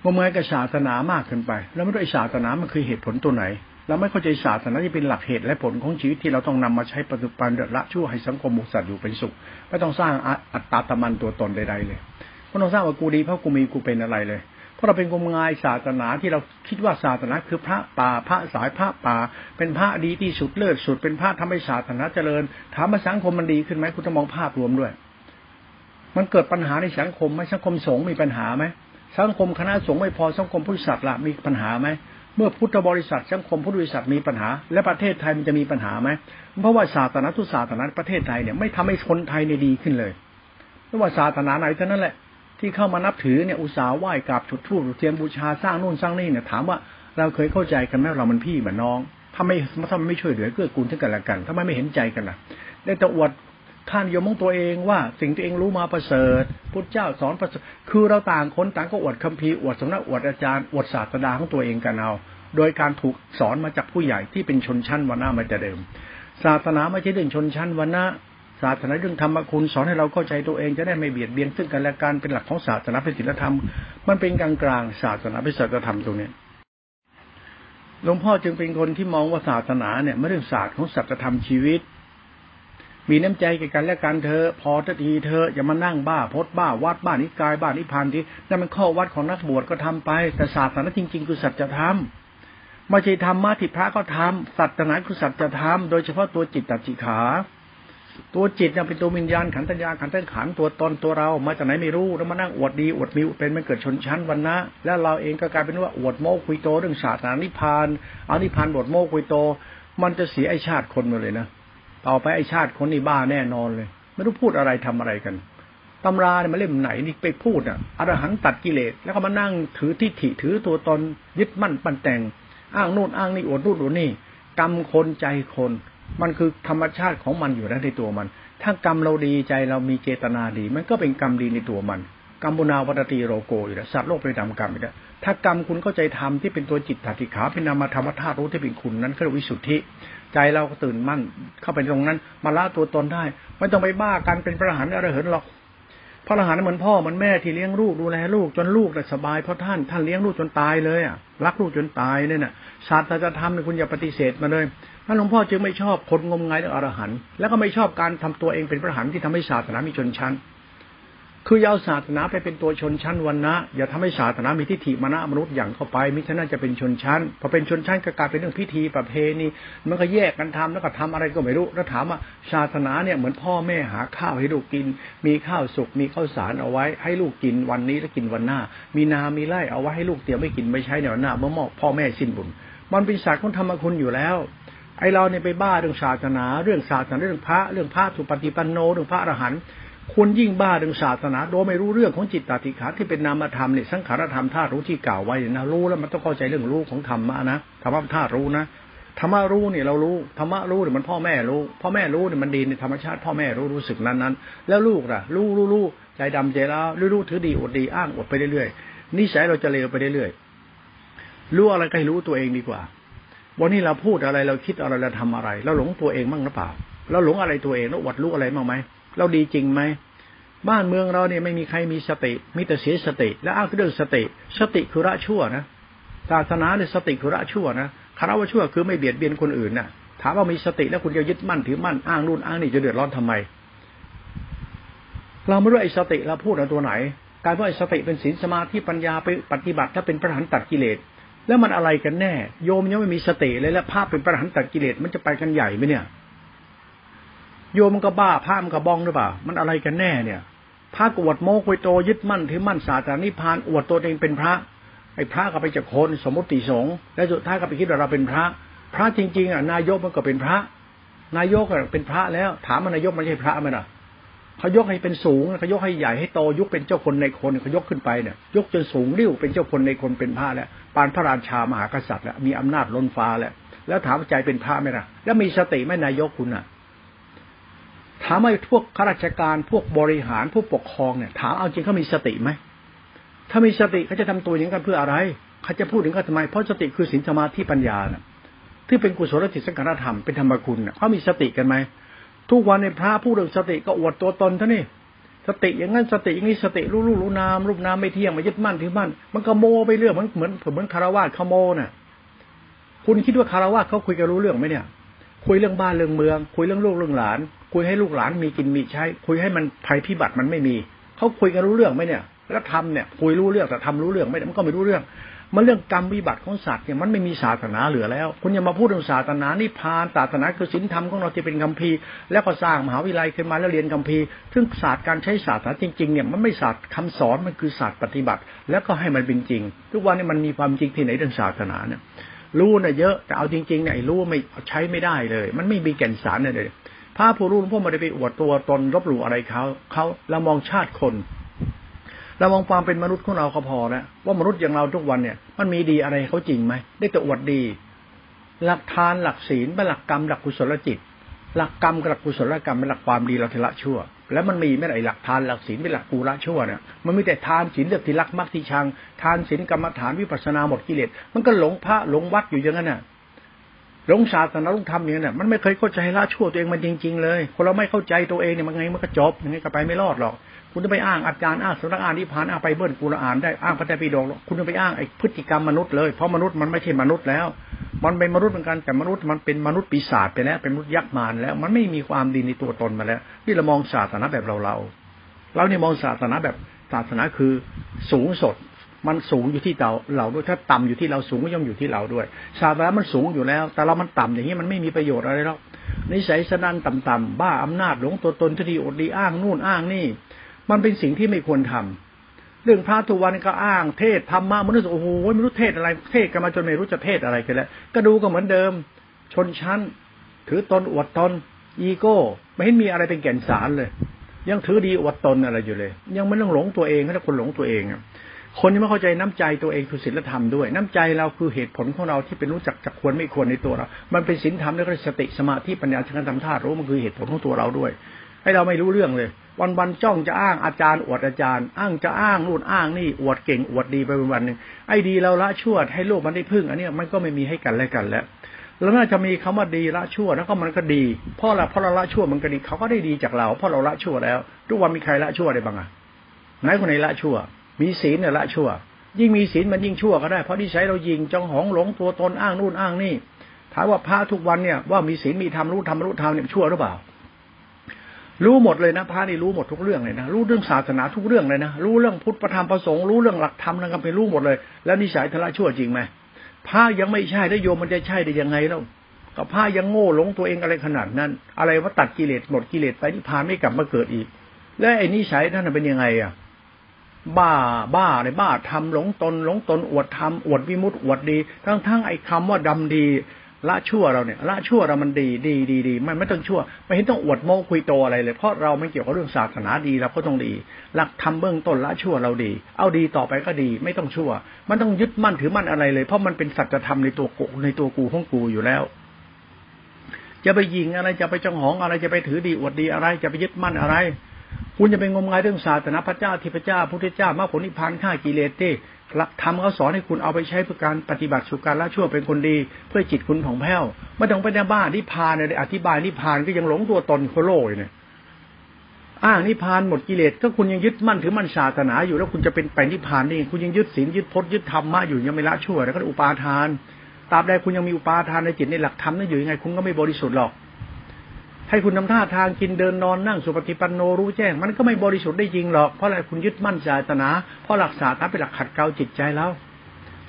งมงายกับศาสนามากเกินไป แล้วไม่รู้ไอ้ศาสนามันคือเหตุผลตัวไหน เราไม่เข้าใจศาสนาที่เป็นหลักเหตุและผลของชีวิตที่เราต้องนำมาใช้ปัจจุบันละชั่วให้สังคมมุสัตว์อยู่เป็นสุข ไม่ต้องสร้างอัตตาตมันตัวตนใดๆเลยเพราะเราทราบว่ากูดีเพราะกูมีกูเป็นอะไรเลยเพราะเราเป็นงมงายศาสนาที่เราคิดว่าศาสนาคือพระป่าพระสายพระป่า เป็นพระดีที่สุดเลิศสุด เป็นพระทำให้ศาสนาเจริญ ถามว่าสังคมมันดีขึ้นไหมคุณต้องมองภาพรวมด้วย มันเกิดปัญหาในสังคมไหมสังคมสงฆ์มีปัญหาไหมสังคมคณะสงฆ์ไม่พอสังคมพุทธศาสนามีปัญหาไหม มื่อพุทธบริษัทสังคมพุทธบริษัทมีปัญหา และประเทศไทยมันจะมีปัญหาไหมเพราะว่าศาสนาทุศาสนาประเทศไทยเนี่ยไม่ทำให้คนไทยในดีขึ้นเลยไม่ว่าศาสนาไหนเท่านั้นแหละ ที่เข้ามานับถือเนี่ยอุตสาห์ไหว้กราบจุดธูปเทียนบูชาสร้างนู่นสร้างนี่เนี่ยถามว่าเราเคยเข้าใจกันไหมเรามันพี่เหมือนน้องถ้าไม่ถ้าไม่ช่วยเหลือเกื้อกูลทั้งกันและกันถ้าไม่ไม่เห็นใจกันล่ะได้แต่อวด ท่านยมของตัวเองว่าสิ่งที่เองรู้มาประเสริฐพุทธเจ้าสอนประเสริฐคือเราต่างคนต่างก็อวดคัมภีร์อวดสำนักอวดอาจารย์อวดศาสดาของตัวเองกันเอาโดยการถูกสอนมาจากผู้ใหญ่ที่เป็นชนชั้นวรรณะมาแต่เดิม ศาสนาไม่ใช่เรื่องชนชั้นวรรณะศาสนาเรื่องธรรมคุณสอนให้เราเข้าใจตัวเองจะได้ไม่เบียดเบียนซึ่งกันและกันเป็นหลักของศาสนาเป็นศีลธรรม มันเป็นกลางกลางศาสนาเป็นศีลธรรมตรงนี้หลวงพ่อจึงเป็นคนที่มองว่าศาสนาเนี่ยไม่เรื่องศาสตร์ของศัจธรรมชีวิต มีน้ำใจกันกันและกันเธอ พอทีเธออย่ามานั่งบ้าพดบ้าวัดบ้านิกายบ้านิพานที่นั่นมันข้อวัดของนักบวชก็ทำไป แต่ศาสนาจริง ๆ คือสัจธรรมไม่ใช่ธรรมะที่พระก็ทำสัจนาคือสัจธรรมโดยเฉพาะตัวจิตตจิขา ตัวจิตเนี่ยเป็นตัววิญญาณขันธัญญาขันธ์ขันตัวตนตัวเรา มาจากไหนไม่รู้แล้วมานั่งอวดดีอวดมีเป็นมันเกิดชนชั้นวันนะแล้วเราเองก็กลายเป็นว่าอวดโม้คุยโตเรื่องศาสนานิพานเอานิพานบทโม้คุยโต มันจะเสียไอชาติคนมาเลยนะ ต่อไปไอชาติคนนี่บ้าแน่นอนเลย ไม่รู้พูดอะไรทำอะไรกันตำราเนี่ยมาเล่มไหนนี่ไปพูดอะอรหันตัดกิเลสแล้วก็มานั่งถือทิฏฐิถือตัวตนยึดมั่นปั้นแต่ง อ้างนู่นอ้างนี่อวดนู่นอวดนี่ กรรมคนใจคน มันคือธรรมชาติของมันอยู่แล้วในตัวมัน ถ้ากรรมเราดีใจเรามีเจตนาดี มันก็เป็นกรรมดีในตัวมัน กรรมบุนาวัตติโรโกอยู่แล้วสัตว์โลกเป็นธรรมกรรมอยู่แล้วถ้ากรรมคุณเข้าใจธรรมที่เป็นตัวจิตติขาเป็นนามธรรมธาตุรู้ที่เป็นคุณนั้นก็เรียกวิสุทธิ ใจเราก็ตื่นมั่นเข้าไปตรงนั้น มาละตัวตนได้ ไม่ต้องไปบ้ากันเป็นพระหันอะไรเหินหรอกพระอรหันต์เหมือนพ่อเหมือนแม่ที่เลี้ยงลูกดูแลลูกจนลูกสบายเพราะท่านท่านเลี้ยงลูกจนตายเลยอะรักลูกจนตายเนี่ยน่ะศาสตร์จะทำเนี่ยคุณอย่าปฏิเสธมาเลยท่านหลวงพ่อจึงไม่ชอบคนงมงายเรื่องอรหันต์แล้วก็ไม่ชอบการทำตัวเองเป็นพระอรหันต์ที่ทำให้ศาสนามีชนชั้น คือยาวศาสนาไปเป็นตัวชนชั้นวันนะอย่าทำให้ศาสนามีทิฏฐิมานะมนุษย์อย่างเข้าไป มิฉะนั้นจะเป็นชนชั้นพอเป็นชนชั้นก็กลายเป็นเรื่องพิธีประเพณีมันก็แยกกันทำแล้วก็ทำอะไรก็ไม่รู้แล้วถามว่าศาสนาเนี่ยเหมือนพ่อแม่หาข้าวให้ลูกกิน มีข้าวสุกมีข้าวสารเอาไว้ ให้ลูกกินวันนี้แล้วกินวันหน้า มีนา มีไร่เอาไว้ให้ลูกเตรียมไม่กินไม่ใช้ในวันหน้าเมื่อมอบพ่อแม่สิ้นบุญ มันเป็นศาสตร์ของธรรมคุณอยู่แล้วไอเราเนี่ยไปบ้าเรื่องศาสนา เรื่องศาสนาเรื่องพระเรื่องพระสุปฏิปันโนเรื่องพระอรหันต์ คุณยิ่งบ้าเรื่องศาสนา โดยไม่รู้เรื่องของจิตตติขาที่เป็นนามธรรมเนี่ยสังขารธรรมธาตุรู้ที่กล่าวไว้นะรู้แล้วมันต้องเข้าใจเรื่องรู้ของธรรมะนะธรรมะธาตุรู้นะธรรมะรู้เนี่ยเรารู้ธรรมะรู้เนี่ยมันพ่อแม่รู้ พ่อแม่รู้เนี่ยมันดีในธรรมชาติ พ่อแม่รู้รู้สึกนั้นนั้นแล้วลูกล่ะรู้รู้รู้ใจดำใจแล้วรู้รู้ถือดีอดดีอ้างอดไปเรื่อยๆนิสัยเราจะเลวไปเรื่อยๆรู้อะไรก็ให้รู้ตัวเองดีกว่า วันนี้เราพูดอะไรเราคิดอะไรเราทำอะไรเราหลงตัวเองบ้างหรือเปล่าเราหลงอะไรตัวเองแล้วอดรู้อะไรบ้างไหม เราดีจริงไหมบ้านเมืองเราเนี่ยไม่มีใครมีสติมีแต่เสียสติ และอ้างเรื่องสติ สติคือละชั่วนะศาสนาเนี่ยสติคือละชั่วนะคารวะชั่วคือไม่เบียดเบียนคนอื่นน่ะ ถามว่ามีสติแล้วคุณจะยึดมั่นถือมั่นอ้างนู่นอ้างนี่จะเดือดร้อนทำไม เราไม่รู้ไอ้สติเราพูดเอาตัวไหน การว่าไอ้สติเป็นศีลสมาธิปัญญาไปปฏิบัติถ้าเป็นพระหันตัดกิเลสแล้วมันอะไรกันแน่ โยมยังไม่มีสติเลยแล้วภาพเป็นพระหันตัดกิเลสมันจะไปกันใหญ่ไหมเนี่ย โยมมันก็บ้าพระมันก็บ้องหรือเปล่า มันอะไรกันแน่เนี่ยพระอวดโมกุยโตยึดมั่นถือมั่นศาสนานิพานอวดตัวเองเป็นพระ ไอ้พระก็ไปจากคนสมมติสงฆ์แล้วสุดท้ายก็ไปคิดว่าเราเป็นพระ พระจริง ๆอะนายกมันก็เป็นพระ นายกก็เป็นพระแล้ว ถามว่านายกมันใช่พระไหมล่ะเขายกให้เป็นสูงเขายกให้ใหญ่ให้โตยกเป็นเจ้าคนในคนเขายกขึ้นไปเนี่ย ยกจนสูงริ้วเป็นเจ้าคนในคนเป็นพระแล้วปานพระราชามหากษัตริย์แล้วมีอำนาจล้นฟ้าแล้วแล้วถามใจเป็นพระไหมล่ะ แล้วมีสติไหมนายกคุณอะามว่าพวกข้าราชการพวกบริหารผู้ปกครองเนี่ย ถามเอาจริงเขามีสติไหมถ้ามีสติเขาจะทำตัวอย่างกันเพื่ออะไรเขาจะพูดถึงกันทำไมเพราะสติคือสินสมาธิปัญญาน่ะที่เป็นกุศลจิตสังขาธรรมเป็นธรรมคุณเขามีสติกันไหมทุกวันในพระพูดเรื่องสติก็อวดตัวตนท่านี้สติอย่างนั้นสติอย่างนี้สติรู้รู้รู้นามรูปนามไม่เที่ยงมายึดมั่นถือมั่นมันก็โมไปเรื่องเหมือนเหมือนเหมือนคารวะขโมน่ะ คุณคิดว่าคารวะเขาคุยกันรู้เรื่องไหมเนี่ย คุยเรื่องบ้านเรื่องเมือง คุยเรื่องลูกเรื่องหลาน คุยให้ลูกหลานมีกินมีใช้ คุยให้มันภัยพิบัติมันไม่มีเขาคุยกันรู้เรื่องไหมเนี่ย แล้วทำเนี่ย คุยรู้เรื่องแต่ทำรู้เรื่องไม่มันก็ไม่รู้เรื่อง มันเรื่องกรรมวิบัติของสัตว์เนี่ยมันไม่มีศาสนาเหลือแล้ว คุณอย่ามาพูดเรื่องศาสนานิพานศาสนาคือศีลธรรมของเราที่เป็นคัมภีร์แล้วก็สร้างมหาวิทยาลัยขึ้นมาแล้วเรียนคัมภีร์ซึ่งศาสตร์การใช้ศาสนาจริงๆเนี่ยมันไม่ศาสตร์คำสอนมันคือศาสตร์ปฏิบัติ แล้วก็ให้มันเป็นจริง ทุกวันนี้มันมีความจริงที่ไหนเรื่องศาสนาเนี่ยรู้น่ะเยอะแต่เอาจริงๆเนี่ยรู้ไม่ใช้ไม่ได้เลย มันไม่มีแก่นสารเลย ระผู้รู้พวกไม่ได้ไปอวดตัวตนรบหลู่อะไรเขาเขาเรามองชาติคนเรามองความเป็นมนุษย์ของเราก็พอแล้วว่ามนุษย์อย่างเราทุกวันเนี่ย มันมีดีอะไรเขาจริงไหมได้แต่อวดดี หลักทานหลักศีลเป็นหลักกรรมหลักกุศลจิต หลักกรรมกับหลักกุศลกรรมเป็นหลักความดีเราทละชั่ว แล้วมันมีไม่ไดหลักทานหลักศีลเป็นหลักกูละชั่วเนี่ยมันมีแต่ทานศีลเลือกที่รักมักที่ชัง ทานศีลกรรมฐานวิปัสนาหมดกิเลสมันก็หลงพระหลงวัดอยู่อย่างนั้นน่ะ หลงศาสนาหลงธรรมอย่างนี้มันไม่เคยเข้าใจละชั่วตัวเองมันจริง ๆ เลยคนเราไม่เข้าใจตัวเองเนี่ยมันไงมันก็จบอย่างนี้ก็ไปไม่รอดหรอก คุณจะไปอ้างอาจารย์อ้างสำนักอ่านนิพานอ้างไปเบิ้ลกูละอ่านได้อ้างพระไตรปิฎกคุณจะไปอ้างไอ้พฤติกรรมมนุษย์เลยเพราะมนุษย์มันไม่ใช่มนุษย์แล้ว มันเป็นมนุษย์เหมือนกันแต่มนุษย์มันเป็นมนุษย์ปีศาจไปแล้วเป็นมนุษย์ยักษ์มารแล้ว มันไม่มีความดีในตัวตนมาแล้วที่เรามองศาสนาแบบเราเราเราเนี่ยมองศาสนาแบบศาสนาคือสูงสด มันสูงอยู่ที่เราเราด้วยถ้าต่ำอยู่ที่เราสูงก็ย่อมอยู่ที่เราด้วยศาสนามันสูงอยู่แล้ว แต่เรามันต่ำอย่างนี้มันไม่มีประโยชน์อะไรหรอกนิสัยสนันต่ำๆบ้าอำนาจหลงตัวตนที่ดีอดดีอ้างนู่นอ้างนี่ มันเป็นสิ่งที่ไม่ควรทำเรื่องพระทุวันก็อ้างเทศธรรมะมนุษย์โอ้โหไม่รู้เทศอะไรเทศกันมาจนไม่รู้จะเทศอะไรกันแล้วก็ดูก็เหมือนเดิม ชนชั้น ถือตนอวดตนอีโก้ ไม่เห็นมีอะไรเป็นแก่นสารเลย ยังถือดีอวดตนอะไรอยู่เลย ยังไม่ต้องหลงตัวเองถ้าคนหลงตัวเองอะ คนที่ไม่เข้าใจน้ำใจตัวเองคือศีลธรรมด้วย น้ำใจเราคือเหตุผลของเราที่เป็นรู้จักจักควรไม่ควรในตัวเรา มันเป็นศีลธรรมแล้วก็สติสมาธิปัญญาชังธรรมธาตุรู้มันคือเหตุผลของตัวเราด้วย ให้เราไม่รู้เรื่องเลย วันวันจ้องจะอ้างอาจารย์อวดอาจารย์ อ้างจะอ้างนู่นอ้างนี่อวดเก่งอวดดีไปวันวันหนึ่งไอ้ดีเราละชั่วให้โลกมันได้พึ่ง อันนี้มันก็ไม่มีให้กันและกันแล้วแล้วน่าจะมีคำว่าดีละชั่วแล้วก็มันก็ดีเพราะเราเพราะเราละชั่วมันก็ดีเขาก็ได้ดีจากเราเพราะเราละชั่วแล้ว ทุกวันมีใครละชั่วได้บ้างอะไหนคนไหนละชั่ว มีศีลเนี่ยละชั่ว ยิ่งมีศีลมันยิ่งชั่วก็ได้ เพราะที่ใช้เรายิงจองหองหลงตัวตนอ้างนู่นอ้างนี่ถามว่าพระทุกวันเนี่ยว่ามีศีลมีธรรมรู้ธรรมรู้ธรรมเนี่ยชั่วหรือเปล่า รู้หมดเลยนะพระนี่รู้หมดทุกเรื่องเลยนะรู้เรื่องศาสนาทุกเรื่องเลยนะรู้เรื่องพุทธประธรรมประสงค์รู้เรื่องหลักธรรมนะครับไปรู้หมดเลย แล้วนิสัยทละชั่วจริงไหมพระยังไม่ใช่แล้วโยมมันจะใช่ได้ยังไงแล้วกับพระยังโง่หลงตัวเองอะไรขนาดนั้น อะไรว่าตัดกิเลสหมดกิเลสไปนิพพานไม่กลับมาเกิดอีก แล้วไอ้นิสัยท่านเป็นยังไงอะ บ้าบ้าเลยบ้าทำหลงตนหลงตนอวดทำอวดวิมุตติอวดดี ทั้งทั้งไอ้คาว่าดำดีละชั่วเราเนี่ยละชั่วเรามันดีดีดีดีมันไม่ต้องชั่ว ไม่เห็นต้องอวดโม้คุยโตอะไรเลย เพราะเราไม่เกี่ยวกับเรื่องศาสนาดีเราก็ต้องดี หลักทำเบื้องต้นละชั่วเราดี เอาดีต่อไปก็ดี ไม่ต้องชั่ว มันต้องยึดมั่นถือมั่นอะไรเลย เพราะมันเป็นสัจธรรมในตัวกูในตัวกูของกูอยู่แล้ว จะไปยิงอะไรจะไปจังหองอะไรจะไปถือดีอวดดีอะไร จะไปยึดมั่นอะไร คุณจะไปงมงายเรื่องศาสนาพระเจ้าทิพเจ้าพุทธเจ้ามรรคผลนิพพานฆ่ากิเลสที่หลักธรรมเขาสอนให้คุณเอาไปใช้เพื่อการปฏิบัติสุการละชั่วเป็นคนดี เพื่อจิตคุณผ่องแผ้วไม่ต้องไปในบ้านนิพพานเลยอธิบายนิพพานก็ยังหลงตัวตนโคโลยเนี่ยอ้างนิพพานหมดกิเลสก็คุณยังยึดมั่นถือมั่นศาสนาอยู่แล้วคุณจะเป็นไปนิพพานนี่คุณยังยึดศีลยึดพจน์ยึดธรรมะอยู่ยังไม่ละชั่วแล้วก็อุปาทานตราบใดคุณยังมีอุปาทานในจิตในหลักธรรมนั่นอยู่ยังไงคุณก็ไม่บริสุทธิ์หรอก ให้คุณนำท่าทางกินเดินนอนนั่งสุปฏิปันโนรู้แจ้ง มันก็ไม่บริสุทธิ์ได้จริงหรอกเพราะอะไรคุณยึดมั่นศาสนา เพราะหลักศาสนาเป็นหลักขัดเกลาจิตใจแล้ว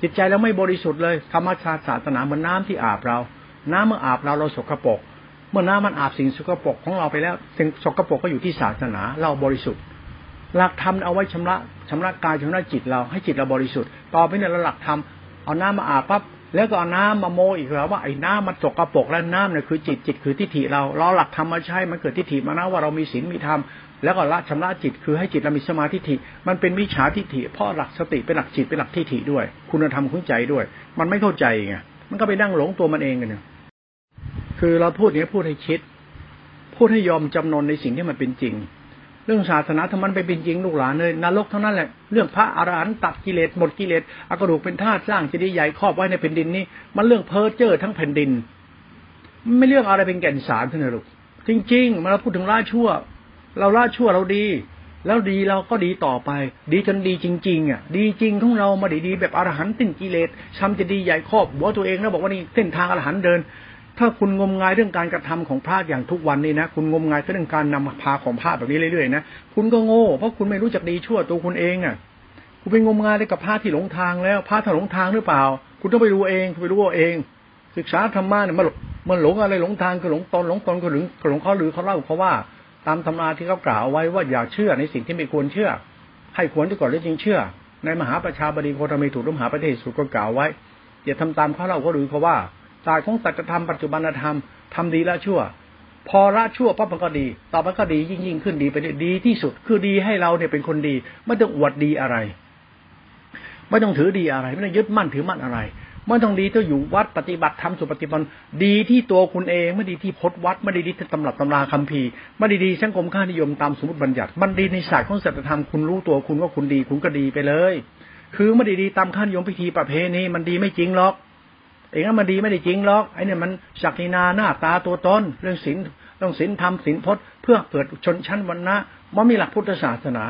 จิตใจเราไม่บริสุทธิ์เลยธรรมชาติศาสนาเหมือนน้าที่อาบเรา น้ำเมื่ออาบเราเราสกปรกเมื่อน้ำมันอาบสิ่งสกปรกของเราไปแล้ว สิ่งสกปรกก็อยู่ที่ศาสนา เราบริสุทธิ์หลักธรรมเอาไว้ชำระชำระกายชำระจิตเราให้จิตเราบริสุทธิ์ ต่อไปเนี่ยเราหลักธรรมเอาน้ำมาอาบปั๊บ แล้วก็น้ำมาโมอีกแล้วว่าไอ้น้ำมันสกรปรกแล้วน้ำเนี่ยคือจิตจิตคือทิฏฐิเราเราหลักธรรมมาใช้มันเกิดทิฏฐิมานะว่าเรามีศีลมีธรรมแล้วก็ละชำระจิตคือให้จิตเรามีสมาธิฐิมันเป็นวิชาทิฏฐิเพราะหลักสติเป็นหลักจิตเป็นหลักทิฏฐิด้วย คุณธรรมของใจด้วย มันไม่เข้าใจไงมันก็ไปนั่งหลงตัวมันเองกันเนี่ยคือเราพูดเนี้ยพูดให้คิด พูดให้ยอมจำนนในสิ่งที่มันเป็นจริง เรื่องศาสนาถ้ามันไปเป็นจริงลูกหลานเลยนรกเท่านั้นแหละเรื่องพระอรหันต์ตัดกิเลสหมดกิเลสอากระดูกเป็นธาตุสร้างจดีใหญ่ครอบไว้ในแผ่นดินนี้ มันเรื่องเพ้อเจ้อทั้งแผ่นดิน ไม่เรื่องอะไรเป็นแก่นสารท่านลูกจริงๆมาเราพูดถึงล่าชั่ว เราล่าชั่วเราดี แล้วดีเราก็ดีต่อไป ดีจนดีจริงๆอะดีจริงของเรามาดีดีแบบอรหันต์สิ้นกิเลสทำจะดีใหญ่ครอบหัวตัวเองแล้วบอกว่านี่เส้นทางอรหันต์เดิน ถ้าคุณงมงายเรื่องการกระทำของพระอย่างทุกวันนี้นะคุณงมงายเรื่องการนำพาของพระแบบนี้เรื่อยๆนะคุณก็โง่เพราะคุณไม่รู้จักดีชั่วตัวคุณเองอะ คุณไปงมงายกับพระที่หลงทางแล้วพระถ้าหลงทางหรือเปล่า คุณต้องไปรู้เองคุณไปรู้เอง ศึกษาธรรมะเนี่ยมันมันหลงอะไรหลงทางคือหลงตนหลงตนก็หลงหลงเขาหรือเขาเล่าเขาว่า ตามตำราที่เขากล่าวไว้ว่าอย่าเชื่อในสิ่งที่ไม่ควรเชื่อ ให้ควรที่ก่อนแล้วจริงเชื่อ ในมหาประชาบดีโคตมีถูกมหาประเทศสุดก็กล่าวไว้อย่าทำตามเขาเล่าเขาหรือเขาว่า ศาสตร์ของสัจธรรมปัจจุบันธรรมทำดีละชั่ว พอละชั่วปั๊บมันก็ดี ต่อไปก็ดียิ่งยิ่งขึ้นดีไปดีที่สุด คือดีให้เราเนี่ยเป็นคนดี ไม่ต้องอวดดีอะไร ไม่ต้องถือดีอะไร ไม่ต้องยึดมั่นถือมั่นอะไรไม่ต้องดีต้องอยู่วัดปฏิบัติธรรมสุปฏิบัติดีที่ตัวคุณเองไม่ดีที่พจนวัดไม่ดีที่ตำรับตำราคัมภีร์ไม่ดีดีสังคมค่านิยมตามสมมติบัญญัติ มันดีในศาสตร์ของศัลธรรมคุณรู้ตัวคุณว่าคุณดีคุณก็ดีไปเลย คือไม่ดีดีตามค่านิยมพิธีประเพณีมันดีไม่จริงหรอก เองมันดีไม่ได้จริงหรอกไอ้นี่มันศักดินาหน้าตาตัวตนเรื่องศีลต้องศีลธรรมศีลพจน์เพื่อเปิดชนชั้นวรรณะมันมีหลักพุทธศาสนา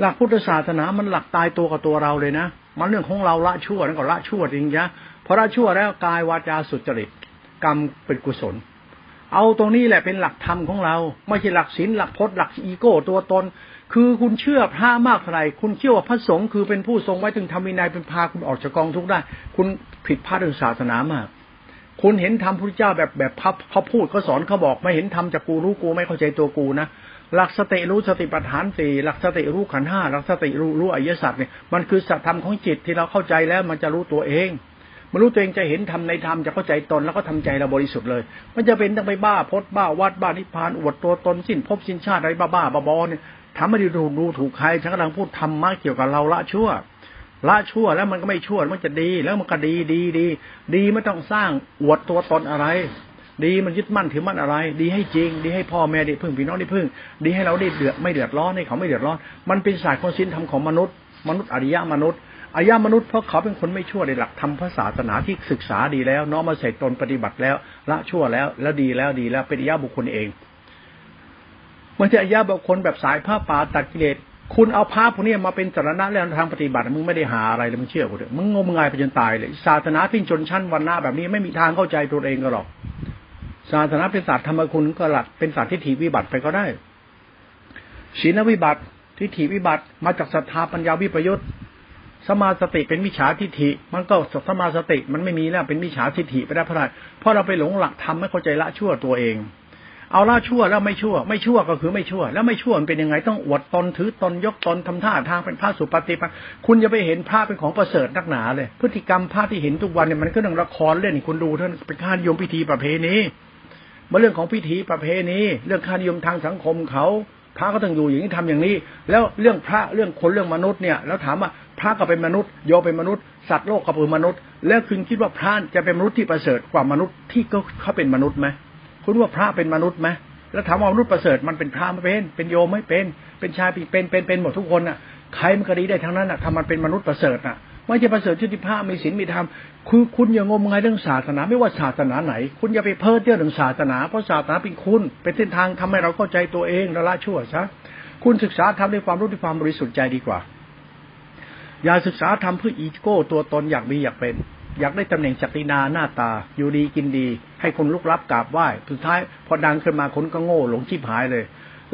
หลักพุทธศาสนามันหลักตายตัวกับตัวเราเลยนะมันเรื่องของเราละชั่วนั่นก็ละชั่วจริงจ้ะพอละชั่วแล้วกายวาจาสุจริตกรรมเป็นกุศล เอาตรงนี้แหละเป็นหลักธรรมของเรา ไม่ใช่หลักศีลหลักพจน์หลักอีโก้ตัวตน คือคุณเชื่อพระมากเท่าไหร่คุณเชื่อว่าพระสงฆ์คือเป็นผู้ทรงไว้ถึงทำวินัยเป็นพาคุณออกจากกองทุกข์ได้ คุณ ผิดพลาดเรื่องศาสนามาก คุณเห็นธรรมพุทธเจ้าแบบแบบพับเขาพูดเขาสอนเขาบอก ไม่เห็นธรรมจากกูรู้กูไม่เข้าใจตัวกูนะหลักสติรู้สติปัฏฐานสี่หลักสติรู้ขันห้าหลักสติรู้รู้อริยสัจเนี่ยมันคือสัจธรรมของจิตที่เราเข้าใจแล้วมันจะรู้ตัวเองมันรู้ตัวเองจะเห็นธรรมในธรรมจะเข้าใจตนแล้วก็ทำใจเราบริสุทธิ์เลย มันจะเป็นต้องไปบ้าพดบ้าวัดบ้านิพพานอวดตัวตนสิ้นภพสิ้นชาติอะไรบ้าบ้าบอเนี่ยทำไม่ดีดูดูถูกใครฉันกำลังพูดธรรมะเกี่ยวกับเราละชั่ว ละชั่วแล้วมันก็ไม่ชั่วมันจะดี แล้วมันก็ดีดีดีดีไม่ต้องสร้างอวดตัวตนอะไร ดีมันยึดมั่นถือมั่นอะไร ดีให้จริง ดีให้พ่อแม่ได้พึ่งพี่น้องได้พึ่ง ดีให้เราได้เดือดไม่เดือดร้อนให้เขาไม่เดือดร้อน มันเป็นศาสตร์ของศีลธรรมของมนุษย์ มนุษย์อริยมนุษย์อริยมนุษย์เพราะเขาเป็นคนไม่ชั่วในหลักธรรมพระศาสนาที่ศึกษาดีแล้วน้อมมาใส่ตนปฏิบัติแล้วละชั่วแล้ว แล้วดีแล้วดีแล้วเป็นอริยบุคคลเองมันจะอริยบุคคลแบบสายผ้าป่าตัดกิเลส คุณเอาภาพพวกนี้มาเป็นสารณะแล้วทางปฏิบัติ มึงไม่ได้หาอะไรเลยมึงเชื่อกูเถอะมึงงมงายไปจนตายเลย ศาสนาพิ้นชนชั้นวันหน้าแบบนี้ไม่มีทางเข้าใจตัวเองก็หรอก ศาสนาเป็นศาสตร์ธรรมคุณก็หลักเป็นศาสตร์ทิฏฐิวิบัติไปก็ได้ศีลวิบัติ ทิฏฐิวิบัติ มาจากศรัทธาปัญญาวิปยุทธสมาสติเป็นมิจฉาทิฏฐิ มันก็สมาสติมันไม่มีแล้วเป็นมิจฉาทิฏฐิไปได้เพราะอะไรเพราะเราไปหลงหลักธรรมไม่เข้าใจละชั่วตัวเอง เอาล่าชั่วแล้วไม่ชั่ว ไม่ชั่วก็คือไม่ชั่ว แล้วไม่ชั่วมันเป็นยังไงต้องอวดตนถือตนยกตนทำท่าทางเป็นพระสุปฏิปันคุณจะไปเห็นพระเป็นของประเสริฐนักหนาเลย พฤติกรรมพระที่เห็นทุกวันเนี่ยมันก็เรื่องละครเล่นคุณดูท่านเป็นค่านิยมพิธีประเพณีมาเรื่องของพิธีประเพณีเรื่องค่านิยมทางสังคมเขาพระก็ต้องอยู่อย่างนี้ทำอย่างนี้ แล้วเรื่องพระเรื่องคนเรื่องมนุษย์เนี่ย แล้วถามว่าพระก็เป็นมนุษย์โยเป็นมนุษย์สัตว์โลกก็เป็นมนุษย์ แล้วคุณคิดว่าพระจะเป็นมนุษย์ที่ประเสริฐกว่ามนุษย์ที่ก็เขาเป็นมนุษย์ไหม คุณว่าพระเป็นมนุษย์ไหมแล้วถามว่ามนุษย์ประเสริฐมันเป็นพระไม่เป็น เป็นโยมไม่เป็น เป็นชายเป็นเป็นเป็นหมดทุกคนอะ ใครมันก็ดีได้ทั้งนั้นอะทำมันเป็นมนุษย์ประเสริฐอะไม่ใช่ประเสริฐชุติภาพมีศีลมีธรรมคือคุณอย่างงมงายเรื่องศาสนา ไม่ว่าศาสนาไหน คุณอย่าไปเพ้อเจ้อเรื่องศาสนาเพราะศาสนาเป็นคุณ เป็นเส้นทางทำให้เราเข้าใจตัวเองและละชั่วซะคุณศึกษาทำด้วยความรู้ด้วยความบริสุทธิ์ใจดีกว่า อย่าศึกษาทำเพื่ออีโก้ตัวตนอยากมีอยากเป็น อยากได้ตำแหน่งจักรีนาหน้าตา อยู่ดีกินดี ให้คนลุกรับกราบไหว้สุดท้ายพอดังขึ้นมาคนก็โง่หลงชีพหายเลย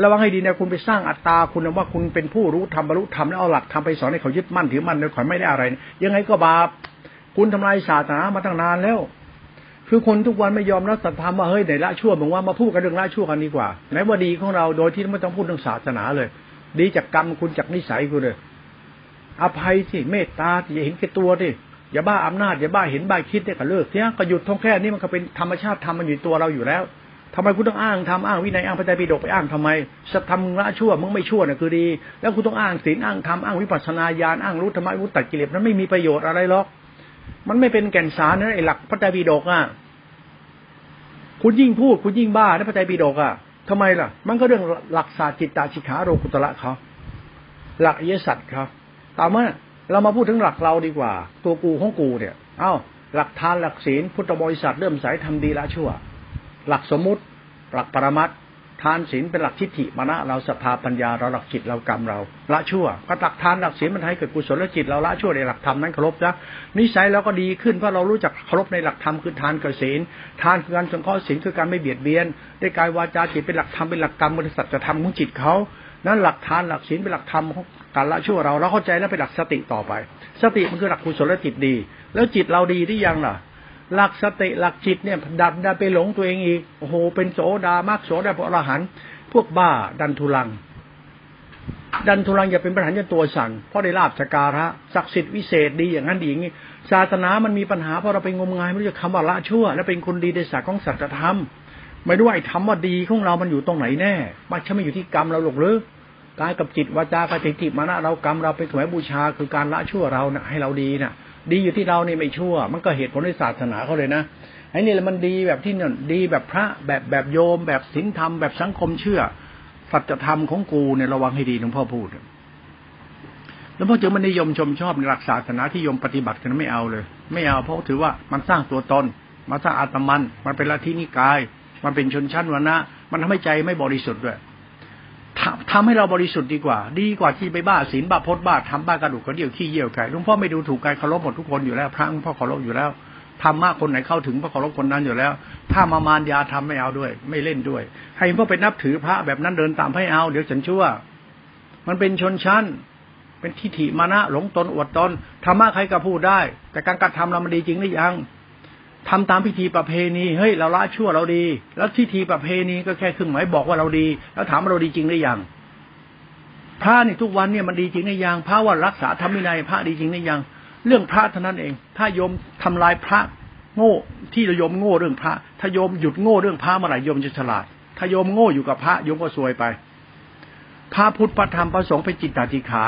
ระวังให้ดีนะคุณไปสร้างอัตตาคุณว่าคุณเป็นผู้รู้ทำบรรลุธรรมแล้วเอาหลักทำไปสอนให้เขายึดมั่นถือมั่นแล้วขอยไม่ได้อะไร ยังไงก็บาป คุณทำลายศาสนามาตั้งนานแล้ว คือคนทุกวันไม่ยอมรับสัตธรรมว่าเฮ้ยไหนละชั่วบอกว่ามาพูดกันเรื่องละชั่วกันดีกว่าไหนว่าดีของเราโดยที่ไม่ต้องพูดเรื่องศาสนาเลย ดีจากกรรมคุณจากนิสัยคุณเลยอภัยสิเมตตาอย่เห็นแก่ตัวดิ อย่าบ้าอำนาจอย่าบ้าเห็นบ้าคิดเนี่ยก็เลิกเสียก็หยุดท่องแค่นี้มันก็เป็นธรรมชาติทำมันอยู่ตัวเราอยู่แล้วทำไมคุณต้องอ้างทำอ้างวินัยอ้างพระไตรปิฎกไปอ้างทำไมสัตธรรมละชั่วมึงไม่ชั่วน่ะคือดี แล้วคุณต้องอ้างศีลอ้างธรรมอ้างวิปัสสนาญาณอ้างรู้ธรรมะรู้ตัดกิเลสนั้นไม่มีประโยชน์อะไรหรอก มันไม่เป็นแก่นสารนะไอ้หลักพระไตรปิฎกอะคุณยิ่งพูดคุณยิ่งบ้าในพระไตรปิฎกอะทำไมล่ะ มันก็เรื่องหลักศาสตร์จิตตาชิขาโรกุตระเขาหลักอิยสัจครับตามมา เรามาพูดถึงหลักเราดีกว่า ตัวกูของกูเนี่ย เอ้า หลักทานหลักศีลพุทธบริษัทเริ่มสายทำดีละชั่ว หลักสมมติ หลักปรมัตทานศีลเป็นหลักทิฏฐิมณะเราศรัทธาปัญญาเราหลักจิตเรากรรมเราละชั่วก็หลักทานหลักศีลมันให้เกิดกุศลจิตเราละชั่วในหลักธรรมนั้นเคารพนะนิสัยเราก็ดีขึ้นเพราะเรารู้จักเคารพในหลักธรรมคือทานกับศีลทานคือการสงเคราะห์ศีลคือการไม่เบียดเบียนได้กายวาจาจิตเป็นหลักธรรมเป็นหลักกรรมบริสัทจะทำของจิตเขานั้นหลักทานหลักศีลเป็นหลักธรรมของ การละชั่วเราเราเข้าใจแล้วเป็นหลักสติต่อไป สติมันคือหลักกุศลจิตดี แล้วจิตเราดีที่ยังล่ะ หลักสติหลักจิตเนี่ยดันดันไปหลงตัวเองอีกโอ้โหเป็นโสดามากโสดาพระอรหันต์พวกบ้าดันทุลัง ดันทุลังอย่าเป็นปัญหาจนตัวสั่นเพราะได้ลาบสการะศักดิ์สิทธิ์วิเศษดีอย่างนั้นดีอย่างนี้ศาสนามันมีปัญหาเพราะเราไปงมงายไม่รู้จะคำว่าละชั่ว และเป็นคนดีในศาสตร์ของสัจธรรมไม่รู้ไอ้ธรรมว่าดีของเรามันอยู่ตรงไหนแน่ มันใช่ไม่อยู่ที่กรรมเราหรอกหรือ กายกับจิตวาจากติจิตมานะเรากรรมเราเป็นถวายบูชาคือการละชั่วเรานะให้เราดีนะดีอยู่ที่เรานี่ไม่ชั่ว มันก็เหตุผลในศาสนาเขาเลยนะไอ้นี่แหละมันดีแบบที่นั่นดีแบบพระแบบแบบโยม แบบศีลธรรมแบบสังคมเชื่อสัจธรรมของกูเนี่ยระวังให้ดีหลวงพ่อพูดแล้วพ่อจึงมันนิยมชมชอบในหลักศาสนาที่ยมปฏิบัติกันไม่เอาเลย ไม่เอาเพราะถือว่ามันสร้างตัวตนมาสร้างอาตมัน มันเป็นลัทธินิกาย มันเป็นชนชั้นวรรณะมันทำให้ใจไม่บริสุทธิ์ด้วย ทำให้เราบริสุทธิ์ดีกว่า ดีกว่าที่ไปบ้าศีลบ้าพจน์บ้าทำบ้ากระดูกกระเดี่ยวขี้เยี่ยวไก่หลวงพ่อไม่ดูถูกการเคารพหมดทุกคนอยู่แล้วพระหลวงพ่อเคารพอยู่แล้วทำมากคนไหนเข้าถึงพระเคารพคนนั้นอยู่แล้ว ถ้ามามารยาทำไม่เอาด้วย ไม่เล่นด้วย ให้พ่อไปนับถือพระแบบนั้นเดินตามให้เอา เดี๋ยวฉันชั่ว มันเป็นชนชั้น เป็นทิฏฐิมานะหลงตนอวดตนธรรมะใครก็พูดได้ แต่การกระทำเรามันดีจริงหรือยัง ทำตามพิธีประเพณีเฮ้ยเราละชั่วเราดี แล้วพิธีประเพณีก็แค่เครื่องหมายบอกว่าเราดี แล้วถามว่าเราดีจริงหรือยังพระนี่ทุกวันเนี่ยมันดีจริงหรือยังพระว่ารักษาธรรมวินัยพระดีจริงหรือยัง เรื่องพระเท่านั้นเอง ถ้าโยมทำลายพระโง่ที่โยมโง่เรื่องพระ ถ้าโยมหยุดโง่เรื่องพระเมื่อไหร่โยมจะฉลาด ถ้าโยมโง่อยู่กับพระโยมก็ซวยไป พระพุทธพระธรรมพระสงฆ์เป็นจิตตาจิขา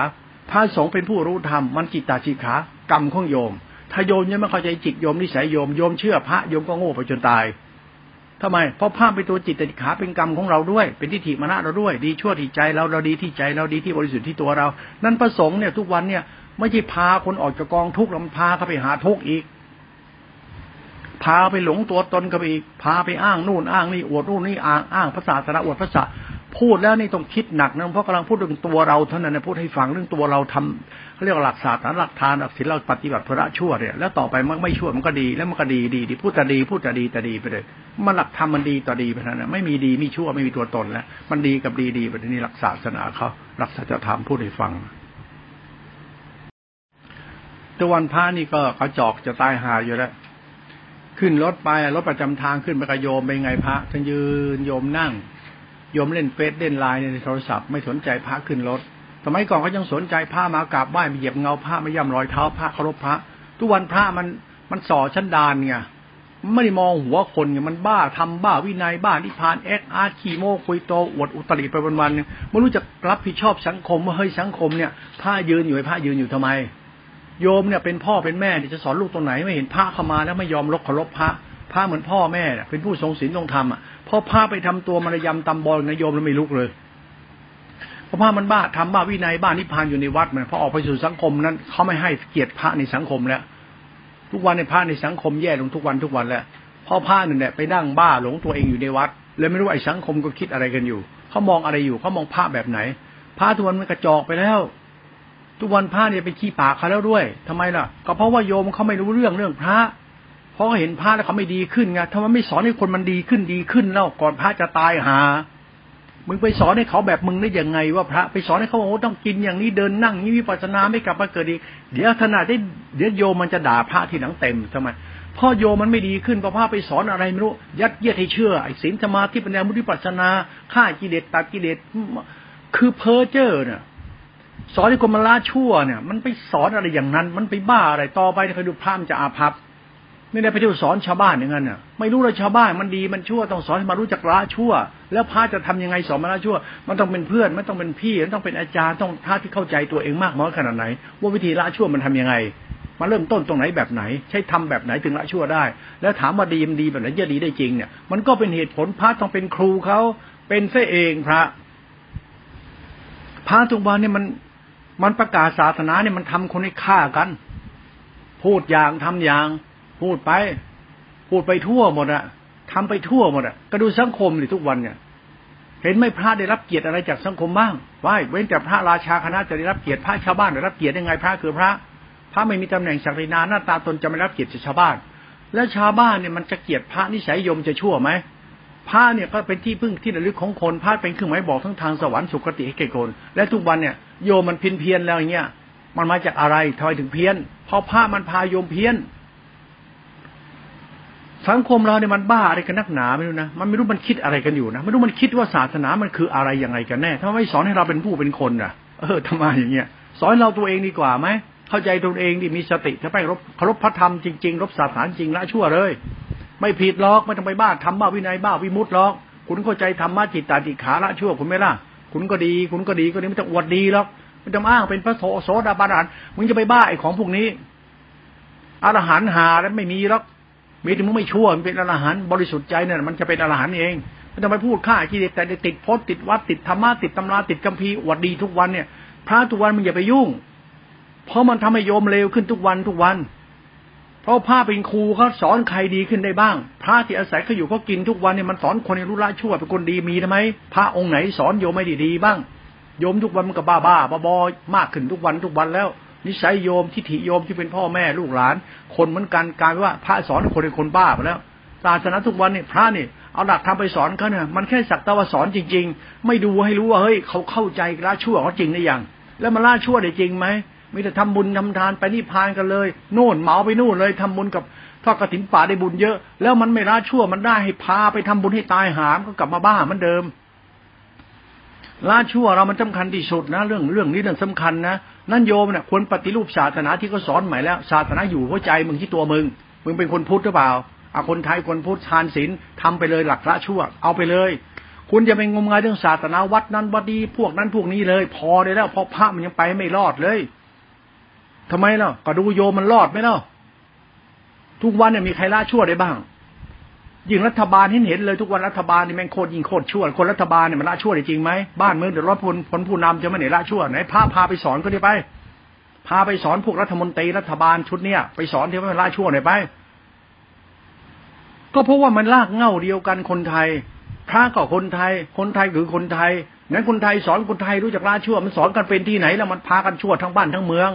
พระสงฆ์เป็นผู้รู้ธรรมมันจิตตาจิขากรรมของโยม ถ้าโยมยังไม่เข้าใจจิตโยมนิสัยโยมโยมเชื่อพระโยมก็โง่ไปจนตายทำไม เพราะพระเป็นตัวจิตติขาเป็นกรรมของเราด้วย เป็นทิฏฐิมรณะเราด้วย ดีชั่วที่ใจเราเราดีที่ใจเราดีที่บริสุทธิ์ที่ตัวเรา นั่นประสงค์เนี่ยทุกวันเนี่ยไม่ใช่พาคนออกจากกองทุกข์แล้วมันพาเขาไปหาทุกข์อีก พาไปหลงตัวตนเขาไปอีก พาไปอ้างนู่นอ้างนี่อวดนู่นนี่อ้างอ้างภาษาสระอวดภาษา พูดแล้วนี่ต้องคิดหนักนะเพราะกำลังพูดเรื่องตัวเราเท่านั้นนะพูดให้ฟังเรื่องตัวเราทำเขาเรียกว่าหลักศาสตร์หลักทานหลักศีลเราปฏิบัติพระชั่วเนี่ยแล้วต่อไปมันไม่ชั่วมันก็ดีแล้วมันก็ดีดีดีพูดแต่ดี พูดแต่ดีแต่ดีไปเลยมันหลักธรรมมันดีต่อดีไปนั้นนะไม่มีดีม่ชั่วไม่มีตัวตนแล้วมันดีกับดีดีไปนี่หลักศาสนาเขาหลักศาสัจธรรมพูดให้ฟังตะวันพระนี่ก็กระจอกจะตายหาอยู่แล้วขึ้นรถไปรถประจำทางขึ้นไปกระโยมไปไงพระท่านยืนโยมนั่ง โยมเล่นเฟซเล่นไลน์ในโทรศัพท์ไม่สนใจพระขึ้นรถสมัยก่อนเขายังสนใจพระมากราบไหว้มาเหยียบเงาพระไม่ย่ำรอยเท้าพระเคารพพระ ทุกวันพระมันมันส่อชั้นดานไงไม่ได้มองหัวคนไงมันบ้าทำบ้าวินัยบ้านิพานเอ็กอาร์ขี่โมคุยโตอวดอุตริไปวันๆไม่รู้จะรับผิดชอบสังคมว่าเฮ้ยสังคมเนี่ยพระยืนอยู่ไอ้พระยืนอยู่ทำไม โยมเนี่ยเป็นพ่อเป็นแม่จะสอนลูกตรงไหนไม่เห็นพระเข้ามาแล้วไม่ยอมลกเคารพพระพระเหมือนพ่อแม่เป็นผู้ทรงศีลทรงธรรมอะ พอพระไปทำตัวมารยำตำบอลนะโยมแล้วไม่ลุกเลยพราะพระมันบ้าทำบ้าวินัยบ้านิพพานอยู่ในวัดมันพอออกไปสู่สังคมนั้นเขาไม่ให้เกียรติพระในสังคมแล้ว ทุกวันในพระในสังคมแย่ลงทุกวันทุกวันแล้วพ่อพระนึ่งเนี่ยไปนั่งบ้าหลงตัวเองอยู่ในวัดเลยไม่รู้ไอ้สังคมก็คิดอะไรกันอยู่เขามองอะไรอยู่เขามองพระแบบไหน พระทุกวันมันกระจอกไปแล้ว ทุกวันพระเนี่ยไปขี้ปากเขาแล้วด้วยทำไมล่ะ ก็เพราะว่าโยมเขาไม่รู้เรื่องเรื่องพระ ราะเห็นพระแล้วเขาไม่ดีขึ้นไงทำไมไม่สอนให้คนมันดีขึ้นดีขึ้นแล้วก่อนพระจะตายหา มึงไปสอนให้เขาแบบมึงได้ยังไงว่าพระไปสอนให้เขาโอ้ต้องกินอย่างนี้เดินนั่งนี้วิปัสสนาไม่กลับมาเกิดอีกเดี๋ยวขนาดได้เดี๋ยวโยมมันจะด่าพระที่หนังเต็มทำไมพ่อโยมมันไม่ดีขึ้นเพราะพระไปสอนอะไรไม่รู้ยัดเยียดให้เชื่อไอ้ศีลสมาธิปัญญามุทิปัสนาฆ่ากิเลสตัดกิเลสคือเพ้อเจ้อเนี่ยสอนให้คนมาละชั่วเนี่ย มันไปสอนอะไรอย่างนั้น มันไปบ้าอะไรต่อไปเคยดูพระมันจะอาภัพ ไม่ได้ไปเที่ยวสอนชาวบ้านอย่างนั้นน่ะ ไม่รู้เลยชาวบ้านมันดีมันชั่วต้องสอนให้มารู้จักละชั่ว แล้วพระจะทำยังไงสอนมาละชั่ว มันต้องเป็นเพื่อนมันต้องเป็นพี่มันต้องเป็นอาจารย์ต้องพระที่เข้าใจตัวเองมากน้อยขนาดไหน ว่าวิธีละชั่วมันทํำยังไงมาเริ่มต้นตรงไหนแบบไหน ใช้ทำแบบไหนถึงละชั่วได้ แล้วถามว่าดีมันดีแบบไหนจะดีได้จริงเนี่ยมันก็เป็นเหตุผลพระต้องเป็นครูเขาเป็นเสเองพระ พระทุกวันเนี่ยมันมันประกาศศาสนาเนี่ยมันทำคนให้ฆ่ากัน พูดอย่างทำอย่าง พูดไป พูดไปทั่วหมดอะทำไปทั่วหมดอะก็ดูสังคมเลยทุกวันเนี่ย เห็นไหมพระได้รับเกียรติอะไรจากสังคมบ้างว้เว้นแต่พระราชาคณะจะได้รับเกียรติพระชาวบ้านได้รับเกียรติยังไงพระคือพระ พระไม่มีตำแหน่งศักดินาหน้าตาตนจะไม่รับเกียรติจากชาวบ้าน และชาวบ้านเนี่ยมันจะเกียรติพระนิสัยยมจะชั่วไหมผ้าเนี่ยก็เป็นที่พึ่งที่ระลึกของคนผ้าเป็นเครื่องหมายบอกทั้งทางสวรรค์สุคติให้แก่คน และทุกวันเนี่ยโยมมันเพี้ยนเพียนแล้วอย่างเงี้ยมันมาจากอะไรทอยถึงเพี้ยนเพราะผ้ามันพาโยมเพี้ยน สังคมเราเนี่ยมันบ้าอะไรกันนักหนาไม่รู้นะมันไม่รู้มันคิดอะไรกันอยู่นะไม่รู้มันคิดว่าศาสนามันคืออะไรยังไงกันแน่ถ้าไม่สอนให้เราเป็นผู้เป็นคนอะ เออทำไมอย่างเงี้ยสอนเราตัวเองดีกว่าไหมเข้าใจตัวเองดิมีสติถ้าไปรบเคารพพระธรรมจริงๆรบศาสนาจริงละชั่วเลย ไม่ผิดหรอกไม่ต้องไปบ้าทำบ้าวินัยบ้าวิมุตต์หรอกคุณเข้าใจธรรมะจิตตาติขาละชั่วคุณไหมล่ะคุณก็ดี คุณก็ดีก็ดีไม่ต้องอวดดีหรอกไม่ต้องอ้างเป็นพระโสโสดาบันมึงจะไปบ้าไอ้ของพวกนี้อรหันหาแล้วไม่มีหรอก มีแต่มึงไม่ชั่วมันเป็นอรหันบริสุทธิ์ใจเนี่ยมันจะเป็นอรหันเองไม่ต้องไปพูดฆ่ากิเลสแต่ติดพจน์ติดวัดติดธรรมะติดตำราติดกัมพีอวดดีทุกวันเนี่ย พระทุกวันมึงอย่าไปยุ่ง เพราะมันทำให้โยมเลวขึ้นทุกวันทุกวัน เพราะพระเป็นครูเขาสอนใครดีขึ้นได้บ้าง พระที่อาศัยเขาอยู่เขากินทุกวันเนี่ยมันสอนคนในรู้ละชั่วเป็นคนดีมีทำไมพระองค์ไหนสอนโยมไม่ดีดีบ้างโยมทุกวันมันก็บ้าบ้าบอมากขึ้นทุกวันทุกวันแล้ว นิสัยโยมทิฏฐิโยมที่เป็นพ่อแม่ลูกหลาน คนเหมือนกันกลายว่าพระสอนคนเป็นคนบ้าไปแล้วศาสนาทุกวันเนี่ยพระนี่เอาหลักทำไปสอนเขาเนี่ยมันแค่สักตะวันสอนจริง ๆ ไม่ดูให้รู้ว่าเฮ้ยเขาเข้าใจละชั่วเขาจริงหรือยังแล้วมาละชั่วได้จริงไหมมีแต่ทำบุญทำทานไปนิพพานกันเลยโน่นเหมาไปนู่นเลยทำบุญกับทอดกระถินป่าได้บุญเยอะ แล้วมันไม่ละชั่วมันได้ให้พาไปทำบุญให้ตายหามก็กลับมาบ้าเหมือนเดิมละชั่วเรามันสาคัญที่สุดนะ เรื่องเรื่องนี้เรื่องสำคัญนะ นั่นโยมเนี่ยควรปฏิรูปศาสนาที่เขาสอนใหม่แล้วศาสนาอยู่หัวใจมึงที่ตัวมึง มึงเป็นคนพุทธหรือเปล่าอาคนไทยคนพุทธทานศีลทำไปเลยหลักละชั่ว เอาไปเลย คุณจะไปงมงายเรื่องศาสนาวัดนั้นวัดดีพวกนั้นพวกนี้เลย พอได้แล้วเพราะพระมันยังไปไม่รอดเลยทำไมเนาะก็ดูโยมมันรอดไหมเนาะทุกวันเนี่ยมีใครละชั่วได้บ้าง ยิ่งรัฐบาลเห็นเห็นเลยทุกวันรัฐบาลนี่แม่งโคตรยิงโคตรชั่วคนรัฐบาลเนี่ยมันละชั่วจริงไหมบ้านเมืองเดือดร้อนผลผลผู้นำจะไม่ไหนละชั่วไหนพาพาไปสอนก็ได้ไป พาไปสอนพวกรัฐมนตรีรัฐบาลชุดเนี้ยไปสอนที่ว่าละชั่วหน่อยไป ก็เพราะว่ามันลากเง่าเดียวกันคนไทย พระก็คนไทย คนไทยคือคนไทยนั้นคนไทยสอนคนไทยรู้จักละชั่ว มันสอนกันเป็นที่ไหนแล้วมันพากันชั่วทั้งบ้านทั้งเมือง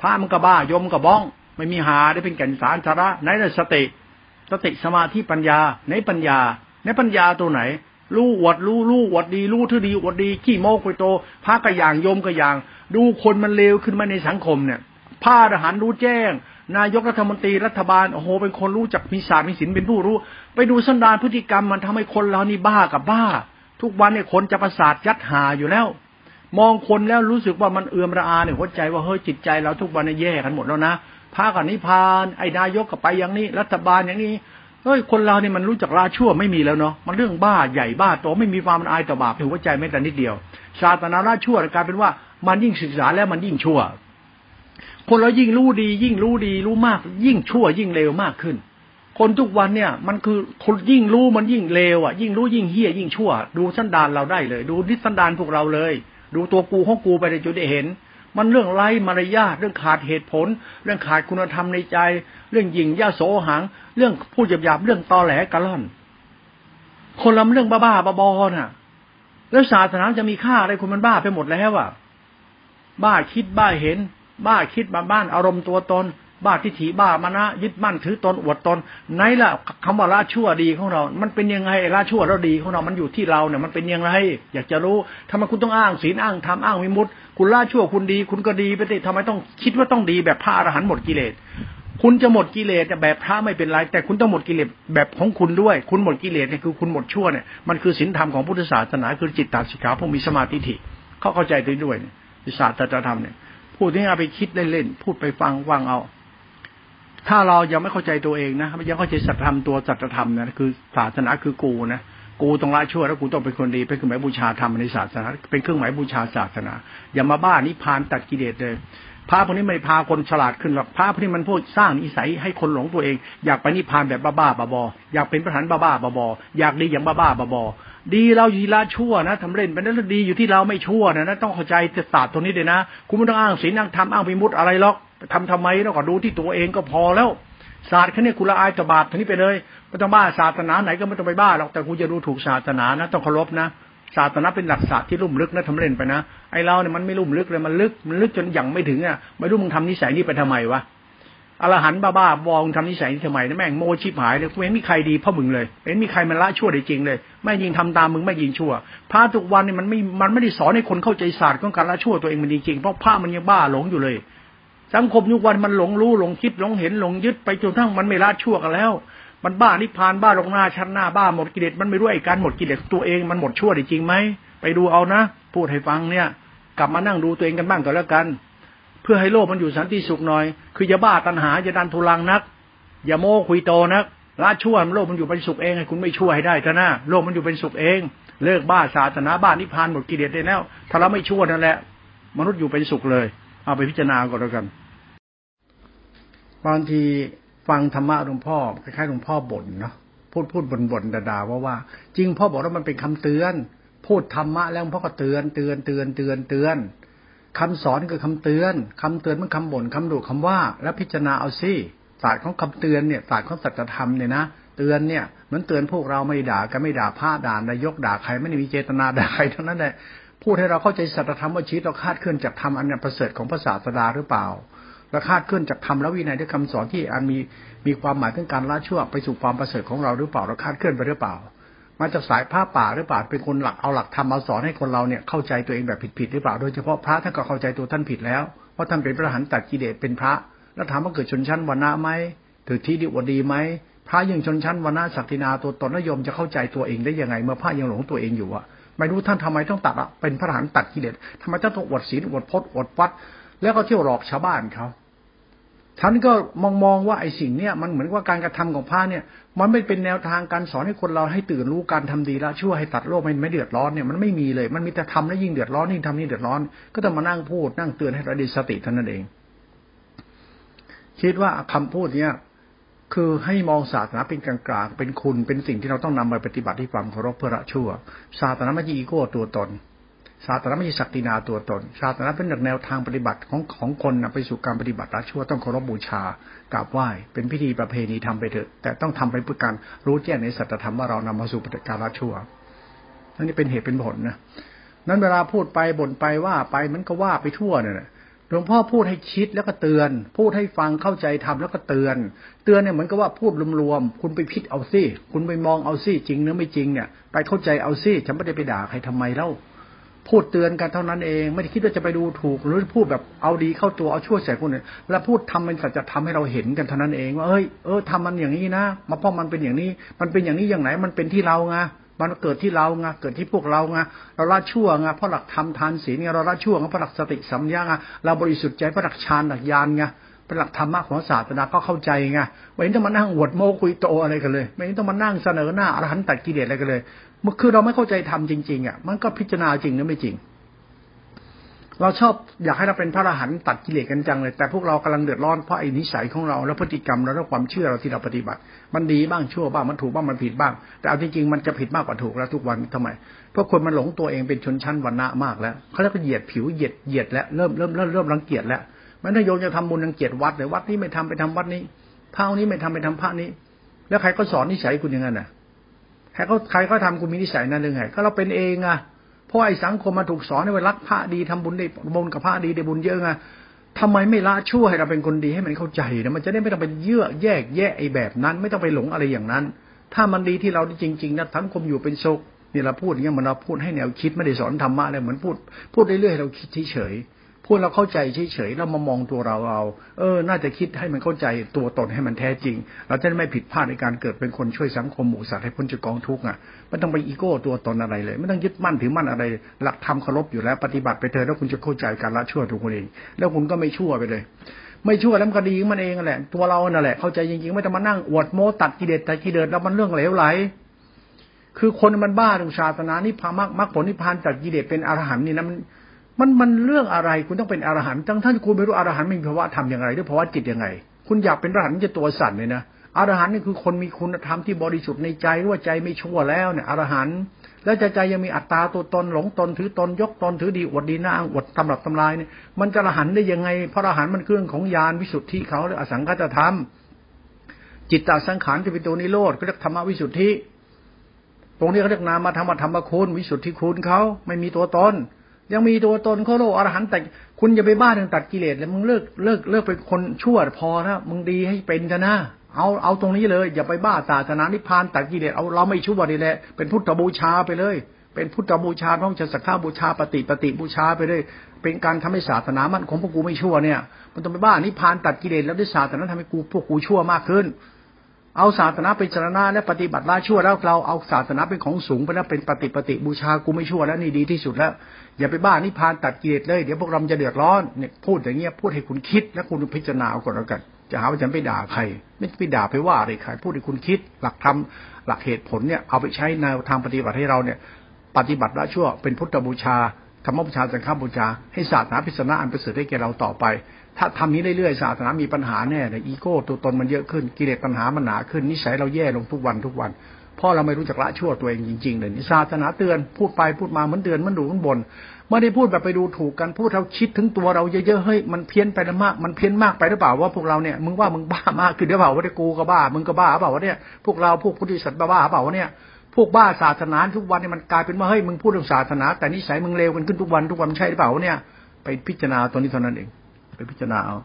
พระมันก็บ้ายมก็บ้อง ไม่มีหาได้เป็นแก่นสารสาระไหนแต่สติ สติสมาธิปัญญา ในปัญญา ในปัญญาตัวไหนรู้อวดรู้รู้อวดดีรู้ทื่อดีอวดดีขี้โมกไปโตพระกระย่างโยมกระย่าง ดูคนมันเลวขึ้นมาในสังคมเนี่ยพระทหารรู้แจ้ง นายกรัฐมนตรีรัฐบาลโอ้โหเป็นคนรู้จักมีศาสตร์มีศิลป์เป็นผู้รู้ ไปดูสันดานพฤติกรรมมันทำให้คนเรานี่บ้ากับบ้า ทุกวันเนี่ยคนจะประสาทยัดหาอยู่แล้ว มองคนแล้วรู้สึกว่ามันเอื่อมระอาเนี่ยหัวใจว่าเฮ้ยจิตใจเราทุกวันเนี่ยแย่กันหมดแล้วนะ พระกับนิพาน ไอ้นายกก็ไปอย่างนี้ รัฐบาลอย่างนี้เฮ้ยคนเราเนี่ยมันรู้จักลาชั่วไม่มีแล้วเนาะมันเรื่องบ้าใหญ่บ้าโตไม่มีความมันอายต่อบาปในหัวใจแม้แต่นิดเดียวศาสนาลาชั่วกลายเป็นว่ามันยิ่งศึกษาแล้วมันยิ่งชั่ว คนเรายิ่งรู้ดี ยิ่งรู้ดีรู้มาก ยิ่งชั่วยิ่งเลวมากขึ้น คนทุกวันเนี่ย มันคือคนยิ่งรู้มันยิ่งเลวอะ ยิ่งรู้ยิ่งเฮี้ยยิ่งชั่ว ดูสันดานเราได้เลย ดูนิสันดานพวกเราเลย ดูตัวกูของกูไปในจุดได้เห็น มันเรื่องไร้มารยาทเรื่องขาดเหตุผล เรื่องขาดคุณธรรมในใจ เรื่องหยิ่งย่าโสหัง เรื่องพูดหยาบๆเรื่องตอแหลกระล่อน คนลำเรื่องบ้าๆบอๆน่ะ แล้วศาสนาจะมีค่าอะไรคุณมันบ้าไปหมดแล้วอะ บ้าคิดบ้าเห็น บ้าคิดมาบ้านอารมณ์ตัวตน บ้าทิฏฐิบ้ามานะยึดมั่นถือตนอวดตนไหนล่ะคำว่าละชั่วดีของเรา มันเป็นยังไงละชั่วแล้วดีของเรา มันอยู่ที่เราเนี่ยมันเป็นยังไงอยากจะรู้ทำไมคุณต้องอ้างศีลอ้างธรรมอ้างวิมุตติ คุณละชั่วคุณดี คุณก็ดีไปสิทำไมต้องคิดว่าต้องดีแบบพระอรหันต์หมดกิเลสคุณจะหมดกิเลสแบบพระไม่เป็นไร แต่คุณต้องหมดกิเลสแบบของคุณด้วย คุณหมดกิเลสเนี่ยคือคุณหมดชั่วเนี่ยมันคือศีลธรรมของพุทธศาสนาคือจิตตสิกขาผู้มีสมาธิิเขาเข้าใจด้วยด้วยเนี่ยศาสตรธรรมเนี่ยพูดที่เอาไปคิดเล่นๆพูดไปฟังฟังเอา ถ้าเรายังไม่เข้าใจตัวเองนะยังเข้าใจสัจธรรมตัวสัจธรรมนะคือศาสนาคือกูนะ กูต้องละชั่วแล้วกูต้องเป็นคนดีเป็นเครื่องหมายบูชาธรรมในศาสนา เป็นเครื่องหมายบูชาศาสนา อย่ามาบ้านิพานตัดกิเลสเลยพระพวกนี้ไม่พาคนฉลาดขึ้นหรอกพระพวกนี้มันพูดสร้างนิสัยให้คนหลงตัวเอง อยากไปนิพานแบบบ้าๆบอๆอยากเป็นประธานบ้าๆบอๆอยากดีอย่างบ้าๆบอๆดีเราอยู่ที่ละชั่วนะทำเล่นไปนั้นดีอยู่ที่เราไม่ชั่วนะนะต้องเข้าใจศาสตร์ตรงนี้เลยนะคุณไม่ต้องอ้างศีลอ้างธรรมอ้างวิมุตอะไรหรอกทำทำไมแล้วก็ดูที่ตัวเองก็พอแล้ว ศาสตร์แค่นี้คุณละอายตบาปทีนี้ไปเลยไม่ต้องบ้าศาสนาไหนก็ไม่ต้องไปบ้าหรอกแต่คุณจะดูถูกศาสนานะต้องเคารพนะศาสนาเป็นหลักศาสตร์ที่ลุ่มลึกนะทำเล่นไปนะไอเราเนี่ยมันไม่ลุ่มลึกเลยมันลึกมันลึกจนยังไม่ถึงอะไม่รู้มึงทำนิสัยนี้ไปทำไมวะอรหันบ้าบ้าบองทำนิสัยนี้ทำไมนะแม่งโมชิบหายเลยกูเห็นมีใครดีพราะมึงเลยเห็นมีใครมันละชั่วได้จริงเลยไม่ยิงทำตามมึงไม่ยิงชั่วพระทุกวันเนี่ยมันไม่มันไม่ได้สอนให้คนเข้าใจศาสตร์ของการละชั่วตัวเองมันจริงๆเพราะพระมันยังบ้าหลงอยู่เลย สังคมยุควันมันหลงรู้หลงคิดหลงเห็นหลงยึดไปจนทั้งมันไม่ละชั่วกันแล้ว มันบ้านิพานบ้าลงหน้าชั้นหน้าบ้าหมดกิเลสมันไม่รู้ไอ้การหมดกิเลสตัวเองมันหมดชั่วได้จริงไหมไปดูเอานะ พูดให้ฟังเนี่ย กลับมานั่งดูตัวเองกันบ้างก็แล้วกัน เพื่อให้โลกมันอยู่สันติสุขหน่อย คืออย่าบ้าตัณหาอย่าดันทุลังนัก อย่าโม้คุยโตนักละชั่วโลกมันอยู่เป็นสุขเองให้คุณไม่ช่วยให้ได้เถอะนะโลกมันอยู่เป็นสุขเอง เลิกบ้าศาสนาบ้านิพานหมดกิเลสได้แล้ว ถ้าเราไม่ชั่วนั่นแหละ มนุษย์อยู่เป็นสุขเลย เอาไปพิจารณาก่อนแล้วกันบางทีฟังธรรมะหลวงพ่อคล้ายๆหลวงพ่อบ่นเนาะพูดพูดบ่นบ่นด่าว่าว่า จริงพ่อบอกว่ามันเป็นคำเตือน พูดธรรมะแล้วพ่อก็เตือนเตือนเตือนเตือนเตือนคำสอนคือคำเตือนคำเตือนมันคำบ่นคำดุคำว่า แล้วพิจารณาเอาสิศาสตร์ของคำเตือนเนี่ยศาสตร์ของสัจธรรมเนี่ยนะเตือนเนี่ยเหมือนเตือนพวกเราไม่ด่ากันไม่ด่าพระด่านายกด่าใครไม่ได้มีเจตนาด่าใครทั้งนั้นแหละ พูดให้เราเข้าใจสัจธรรมว่าชีวิตเราคาดเคลื่อนจากธรรมอันประเสริฐของพระศาสดาหรือเปล่าและคาดเคลื่อนจากธรรมและวินัยด้วยคำสอนที่อันมีมีความหมายถึงการละชั่วไปสู่ความประเสริฐของเราหรือเปล่าเราคาดเคลื่อนไปหรือเปล่า มาจากสายผ้าป่าหรือเปล่าเป็นคนหลักเอาหลักธรรมมาสอนให้คนเราเนี่ยเข้าใจตัวเองแบบผิดๆหรือเปล่าโดยเฉพาะพระท่านก็เข้าใจตัวท่านผิดแล้วเพราะท่านเป็นพระหันตัดกิเลสเป็นพระ แล้วถามว่าเกิดชนชั้นวรรณะไหมถือที่ดีวดีไหมพระยังชนชั้นวรรณะศักดินาตัวตนนิยมจะเข้าใจตัวเองได้ยังไง เมื่อพระยังหลงตัวเองอยู่อะ ไม่รู้ท่านทำไมต้องตัดอะเป็นพระอรหันต์ตัดกิเลสทำไมต้องอดศีลอดพจน์อดวัด แล้วก็เที่ยวหลอกชาวบ้านเขาฉันก็มองมองว่าไอ้สิ่งเนี้ยมันเหมือนว่าการกระทำของพระเนี่ย มันไม่เป็นแนวทางการสอนให้คนเราให้ตื่นรู้การทำดีละช่วยให้ตัดโลกมันไม่เดือดร้อนเนี่ยมันไม่มีเลย มันมีแต่ทำแล้วยิ่งเดือดร้อนยิ่งทำยิ่งเดือดร้อน ก็ต้องมานั่งพูดนั่งเตือนให้เราได้สติเท่านั้นเอง คิดว่าคำพูดเนี้ย คือให้มองศาสนาเป็นกลางๆ เป็นคุณเป็นสิ่งที่เราต้องนำไปปฏิบัติที่ความเคารพเพื่อละชั่ว ศาสนาไม่ใช่อีโก้ตัวตน ศาสนาไม่ใช่ศักดินาตัวตน ศาสนาเป็นแนวทางปฏิบัติของของคนนะไปสู่การปฏิบัติละชั่วต้องเคารพบูชากราบไหว้ เป็นพิธีประเพณีทำไปเถอะ แต่ต้องทำไปเพื่อการรู้แจ้งในสัจธรรมว่าเรานำมาสู่ปฏิการละชั่วนั่นนี่เป็นเหตุเป็นผลนะนั้นเวลาพูดไปบ่นไปว่าไปมันก็ว่าไปทั่วเนี่ย หลวงพ่อพูดให้คิดแล้วก็เตือน พูดให้ฟังเข้าใจทำแล้วก็เตือน เตือนเนี่ยเหมือนกับว่าพูดรวมๆคุณไปพิดเอาซิคุณไปมองเอาซิจริงหรือไม่จริงเนี่ย ไปเข้าใจเอาซิฉันไม่ได้ไปด่าใครทำไมเล่าพูดเตือนกันเท่านั้นเอง ไม่ได้คิดว่าจะไปดูถูก หรือพูดแบบเอาดีเข้าตัวเอาช่วยใส่คนอื่นแล้วพูดทำเป็นสัจธรรมให้เราเห็นกันเท่านั้นเองว่าเอ้ยเออทำมันอย่างนี้นะมาพราะมันเป็นอย่างนี้ มันเป็นอย่างนี้อย่างไหนมันเป็นที่เราไง มันเกิดที่เราไงเกิดที่พวกเราไงเราละชั่วไงเพราะหลักธรรมทานศีลไงเราละชั่วไงเพราะหลักสติสัมยาไงเราบริสุทธิ์ใจเพราะหลักฌานหลักญาณไงเป็นหลักธรรมะของศาสนาก็เข้าใจไงไม่ต้องมานั่งอวดโมคุยโตอะไรกันเลย ไม่ต้องมานั่งเสนอหน้าอรหันต์ตัดกิเลสอะไรกันเลยมันคือเราไม่เข้าใจธรรมจริงๆอะมันก็พิจารณาจริงหรือไม่จริง เราชอบอยากให้เราเป็นพระอรหันต์ตัดกิเลสกันจังเลย แต่พวกเรากำลังเดือดร้อนเพราะไอ้นิสัยของเราและพฤติกรรมเราและความเชื่อเราที่เราปฏิบัติ มันดีบ้างชั่วบ้างมันถูกบ้างมันผิดบ้าง แต่เอาจริงๆมันจะผิดมากกว่าถูกแล้วทุกวันทำไมเพราะคนมันหลงตัวเองเป็นชนชั้นวรรณะมากแล้วเขาเรียกว่าเหยียดผิวเหยียดเหยียดแล้วเริ่มเริ่มเริ่มเริ่มรังเกียจแล้วมันถ้าโยมจะทำบุญรังเกียจวัดเลยวัดนี้ไม่ทำไปทำวัดนี้พระนี้ไม่ทำไปทำพระนี้ แล้วใครก็สอนนิสัยคุณยังไงน่ะใครก็ใครก็ทำคุณมีนิสัยนั้นหรือไงก็เราเป็นเองอะ เพราะไอ้สังคมมาถูกสอนให้ว่ารักพระดีทำบุญได้บุญกับพระดีได้บุญเยอะไงทำไมไม่ละชั่วให้เราเป็นคนดีให้มันเข้าใจนะมันจะได้ไม่ต้องไปเยื่อแยกแยะไอ้แบบนั้น ไม่ต้องไปหลงอะไรอย่างนั้น ถ้ามันดีที่เราจริงๆนะทั้งคมอยู่เป็นสุขนี่เราพูดอย่างเงี้ยมันเราพูดให้แนวคิดไม่ได้สอนธรรมะเลยเหมือนพูด พูดเรื่อยๆเราคิดเฉย พูดเราเข้าใจเฉยๆเรามามองตัวเราเอาเออ น่าจะคิดให้มันเข้าใจตัวตนให้มันแท้จริง เราจะไม่ผิดพลาดในการเกิดเป็นคนช่วยสังคมหมู่สัตว์ให้พ้นจากกองทุกข์อะไม่ต้องไปอีโก้ตัวตนอะไรเลย ไม่ต้องยึดมั่นถือมั่นอะไร หลักธรรมเคารพอยู่แล้วปฏิบัติไปเถอะแล้วคุณจะเข้าใจการละชั่วทุกคนเอง แล้วคุณก็ไม่ชั่วไปเลยไม่ชั่วแล้วมันก็ดีมันเองแหละ ตัวเรานั่นแหละเข้าใจจริงๆ ไม่ต้องมานั่งอวดโม้ตัดกิเลสตัดกิเลสแล้วมันเรื่องเหลวไหลคือคนมันบ้าถึงศาสนานี่พามรรคผลนิพพานจากกิเลสเป็นอรหันต์นี่นะมัน มันมันเรื่องอะไรคุณต้องเป็นอรหันต์ทั้งท่านคุณไม่รู้อรหันต์มีภาวะทำอย่างไรหรือภาวะจิตยังไง คุณอยากเป็นอรหันต์จะตัวสั่นเลยนะอรหันต์นี่คือคนมีคุณธรรมที่บริสุทธิ์ในใจว่าใจไม่ชั่วแล้วเนี่ยอรหันต์แล้วใจใจยังมีอัตตาตัวตนหลงตนถือตนยกตนถือดีอวดดีหน้าอวดตำรับตำลายเนี่ยมันจะอรหันต์ได้ยังไงเพราะอรหันต์มันเครื่องของญาณวิสุทธิเขาหรืออสังขตธรรม จิตตสังขารจะเป็นตัวนิโรธก็เรียกธรรมวิสุทธิตรงนี้เขาเรียกนามธรรมธรรมคุณวิสุทธิคุณเขาไม่มีตัวตน ยังมีตัวตนเขาโลกอรหันต์แต่คุณอย่าไปบ้าถึงตัดกิเลสเลยมึงเลิกเลิกเลิกเป็นคนชั่วพอนะมึงดีให้เป็นกันนะเอาเอาตรงนี้เลย อย่าไปบ้าศาสนานิพพานตัดกิเลสเอาเราไม่ชั่วนี่แหละเป็นพุทธบูชาไปเลย เป็นพุทธบูชาต้องจะสักข้าบูชาปฏิปฏิบูชาไปเลย เป็นการทำให้ศาสนามันของพวกกูไม่ชั่วเนี่ย มันต้องไปบ้านิพพานตัดกิเลสแล้วด้วยศาสนาทำให้กูพวกกูชั่วมากขึ้น เอาศาสนาเป็นชนะและปฏิบัติละชั่วแล้วเราเอาศาสนาเป็นของสูงไปแล้วเป็นปฏิปฏิบูชากูไม่ชั่วแล้วนี่ดีที่สุดแล้ว อย่าไปบ้านิพานตัดกิเลสเลยเดี๋ยวพวกเราจะเดือดร้อนเนี่ยพูดอย่างเงี้ยพูดให้คุณคิดและคุณพิจารณาเอาก่อนแล้วกันจะหาว่าฉันไปด่าใคร ไม่ไปด่าไปว่าอะไรใครพูดให้คุณคิด หลักธรรมหลักเหตุผลเนี่ยเอาไปใช้ในทางปฏิบัติให้เราเนี่ย ปฏิบัติละชั่วเป็นพุทธบูชาธรรมบูชาสังฆบูชาให้ศาสนาพิศนาอันประเสริฐได้แก่เราต่อไป ถ้าทำนี้เรื่อยๆศาสนามีปัญหาแน่เลยอีโก้ตัวตนมันเยอะขึ้นกิเลสปัญหามันหนาขึ้นนิสัยเราแย่ลงทุกวันทุกวันเพราะเราไม่รู้จักละชั่วตัวเองจริงๆเลยศาสนาเตือนพูดไปพูดมาเหมือนเตือนมันดูข้างบนไม่ได้พูดแบบไปดูถูกกันพูดเราคิดถึงตัวเราเยอะๆเฮ้ยมันเพี้ยนไปมากมันเพี้ยนมากไปหรือเปล่าว่าพวกเราเนี่ยมึงว่ามึงบ้ามากคือเดี๋ยวเปล่าว่ากูก็บ้ามึงก็บ้าเปล่าว่าเนี่ยพวกเราพวกพุทธิสัตว์บ้าเปล่าว่าเนี่ยพวกบ้าศาสนาทุกวันเนี่ยมันกลายเป็นว่าเฮ้ยมึงพูดเรื่องศาสนา แต่นิสัยมึงเลวกันขึ้นทุกวันทุกวันใช่หรือเปล่าเนี่ยไปพิจารณาตัวนี้เท่านั้นเอง ไปพิจารณาเอา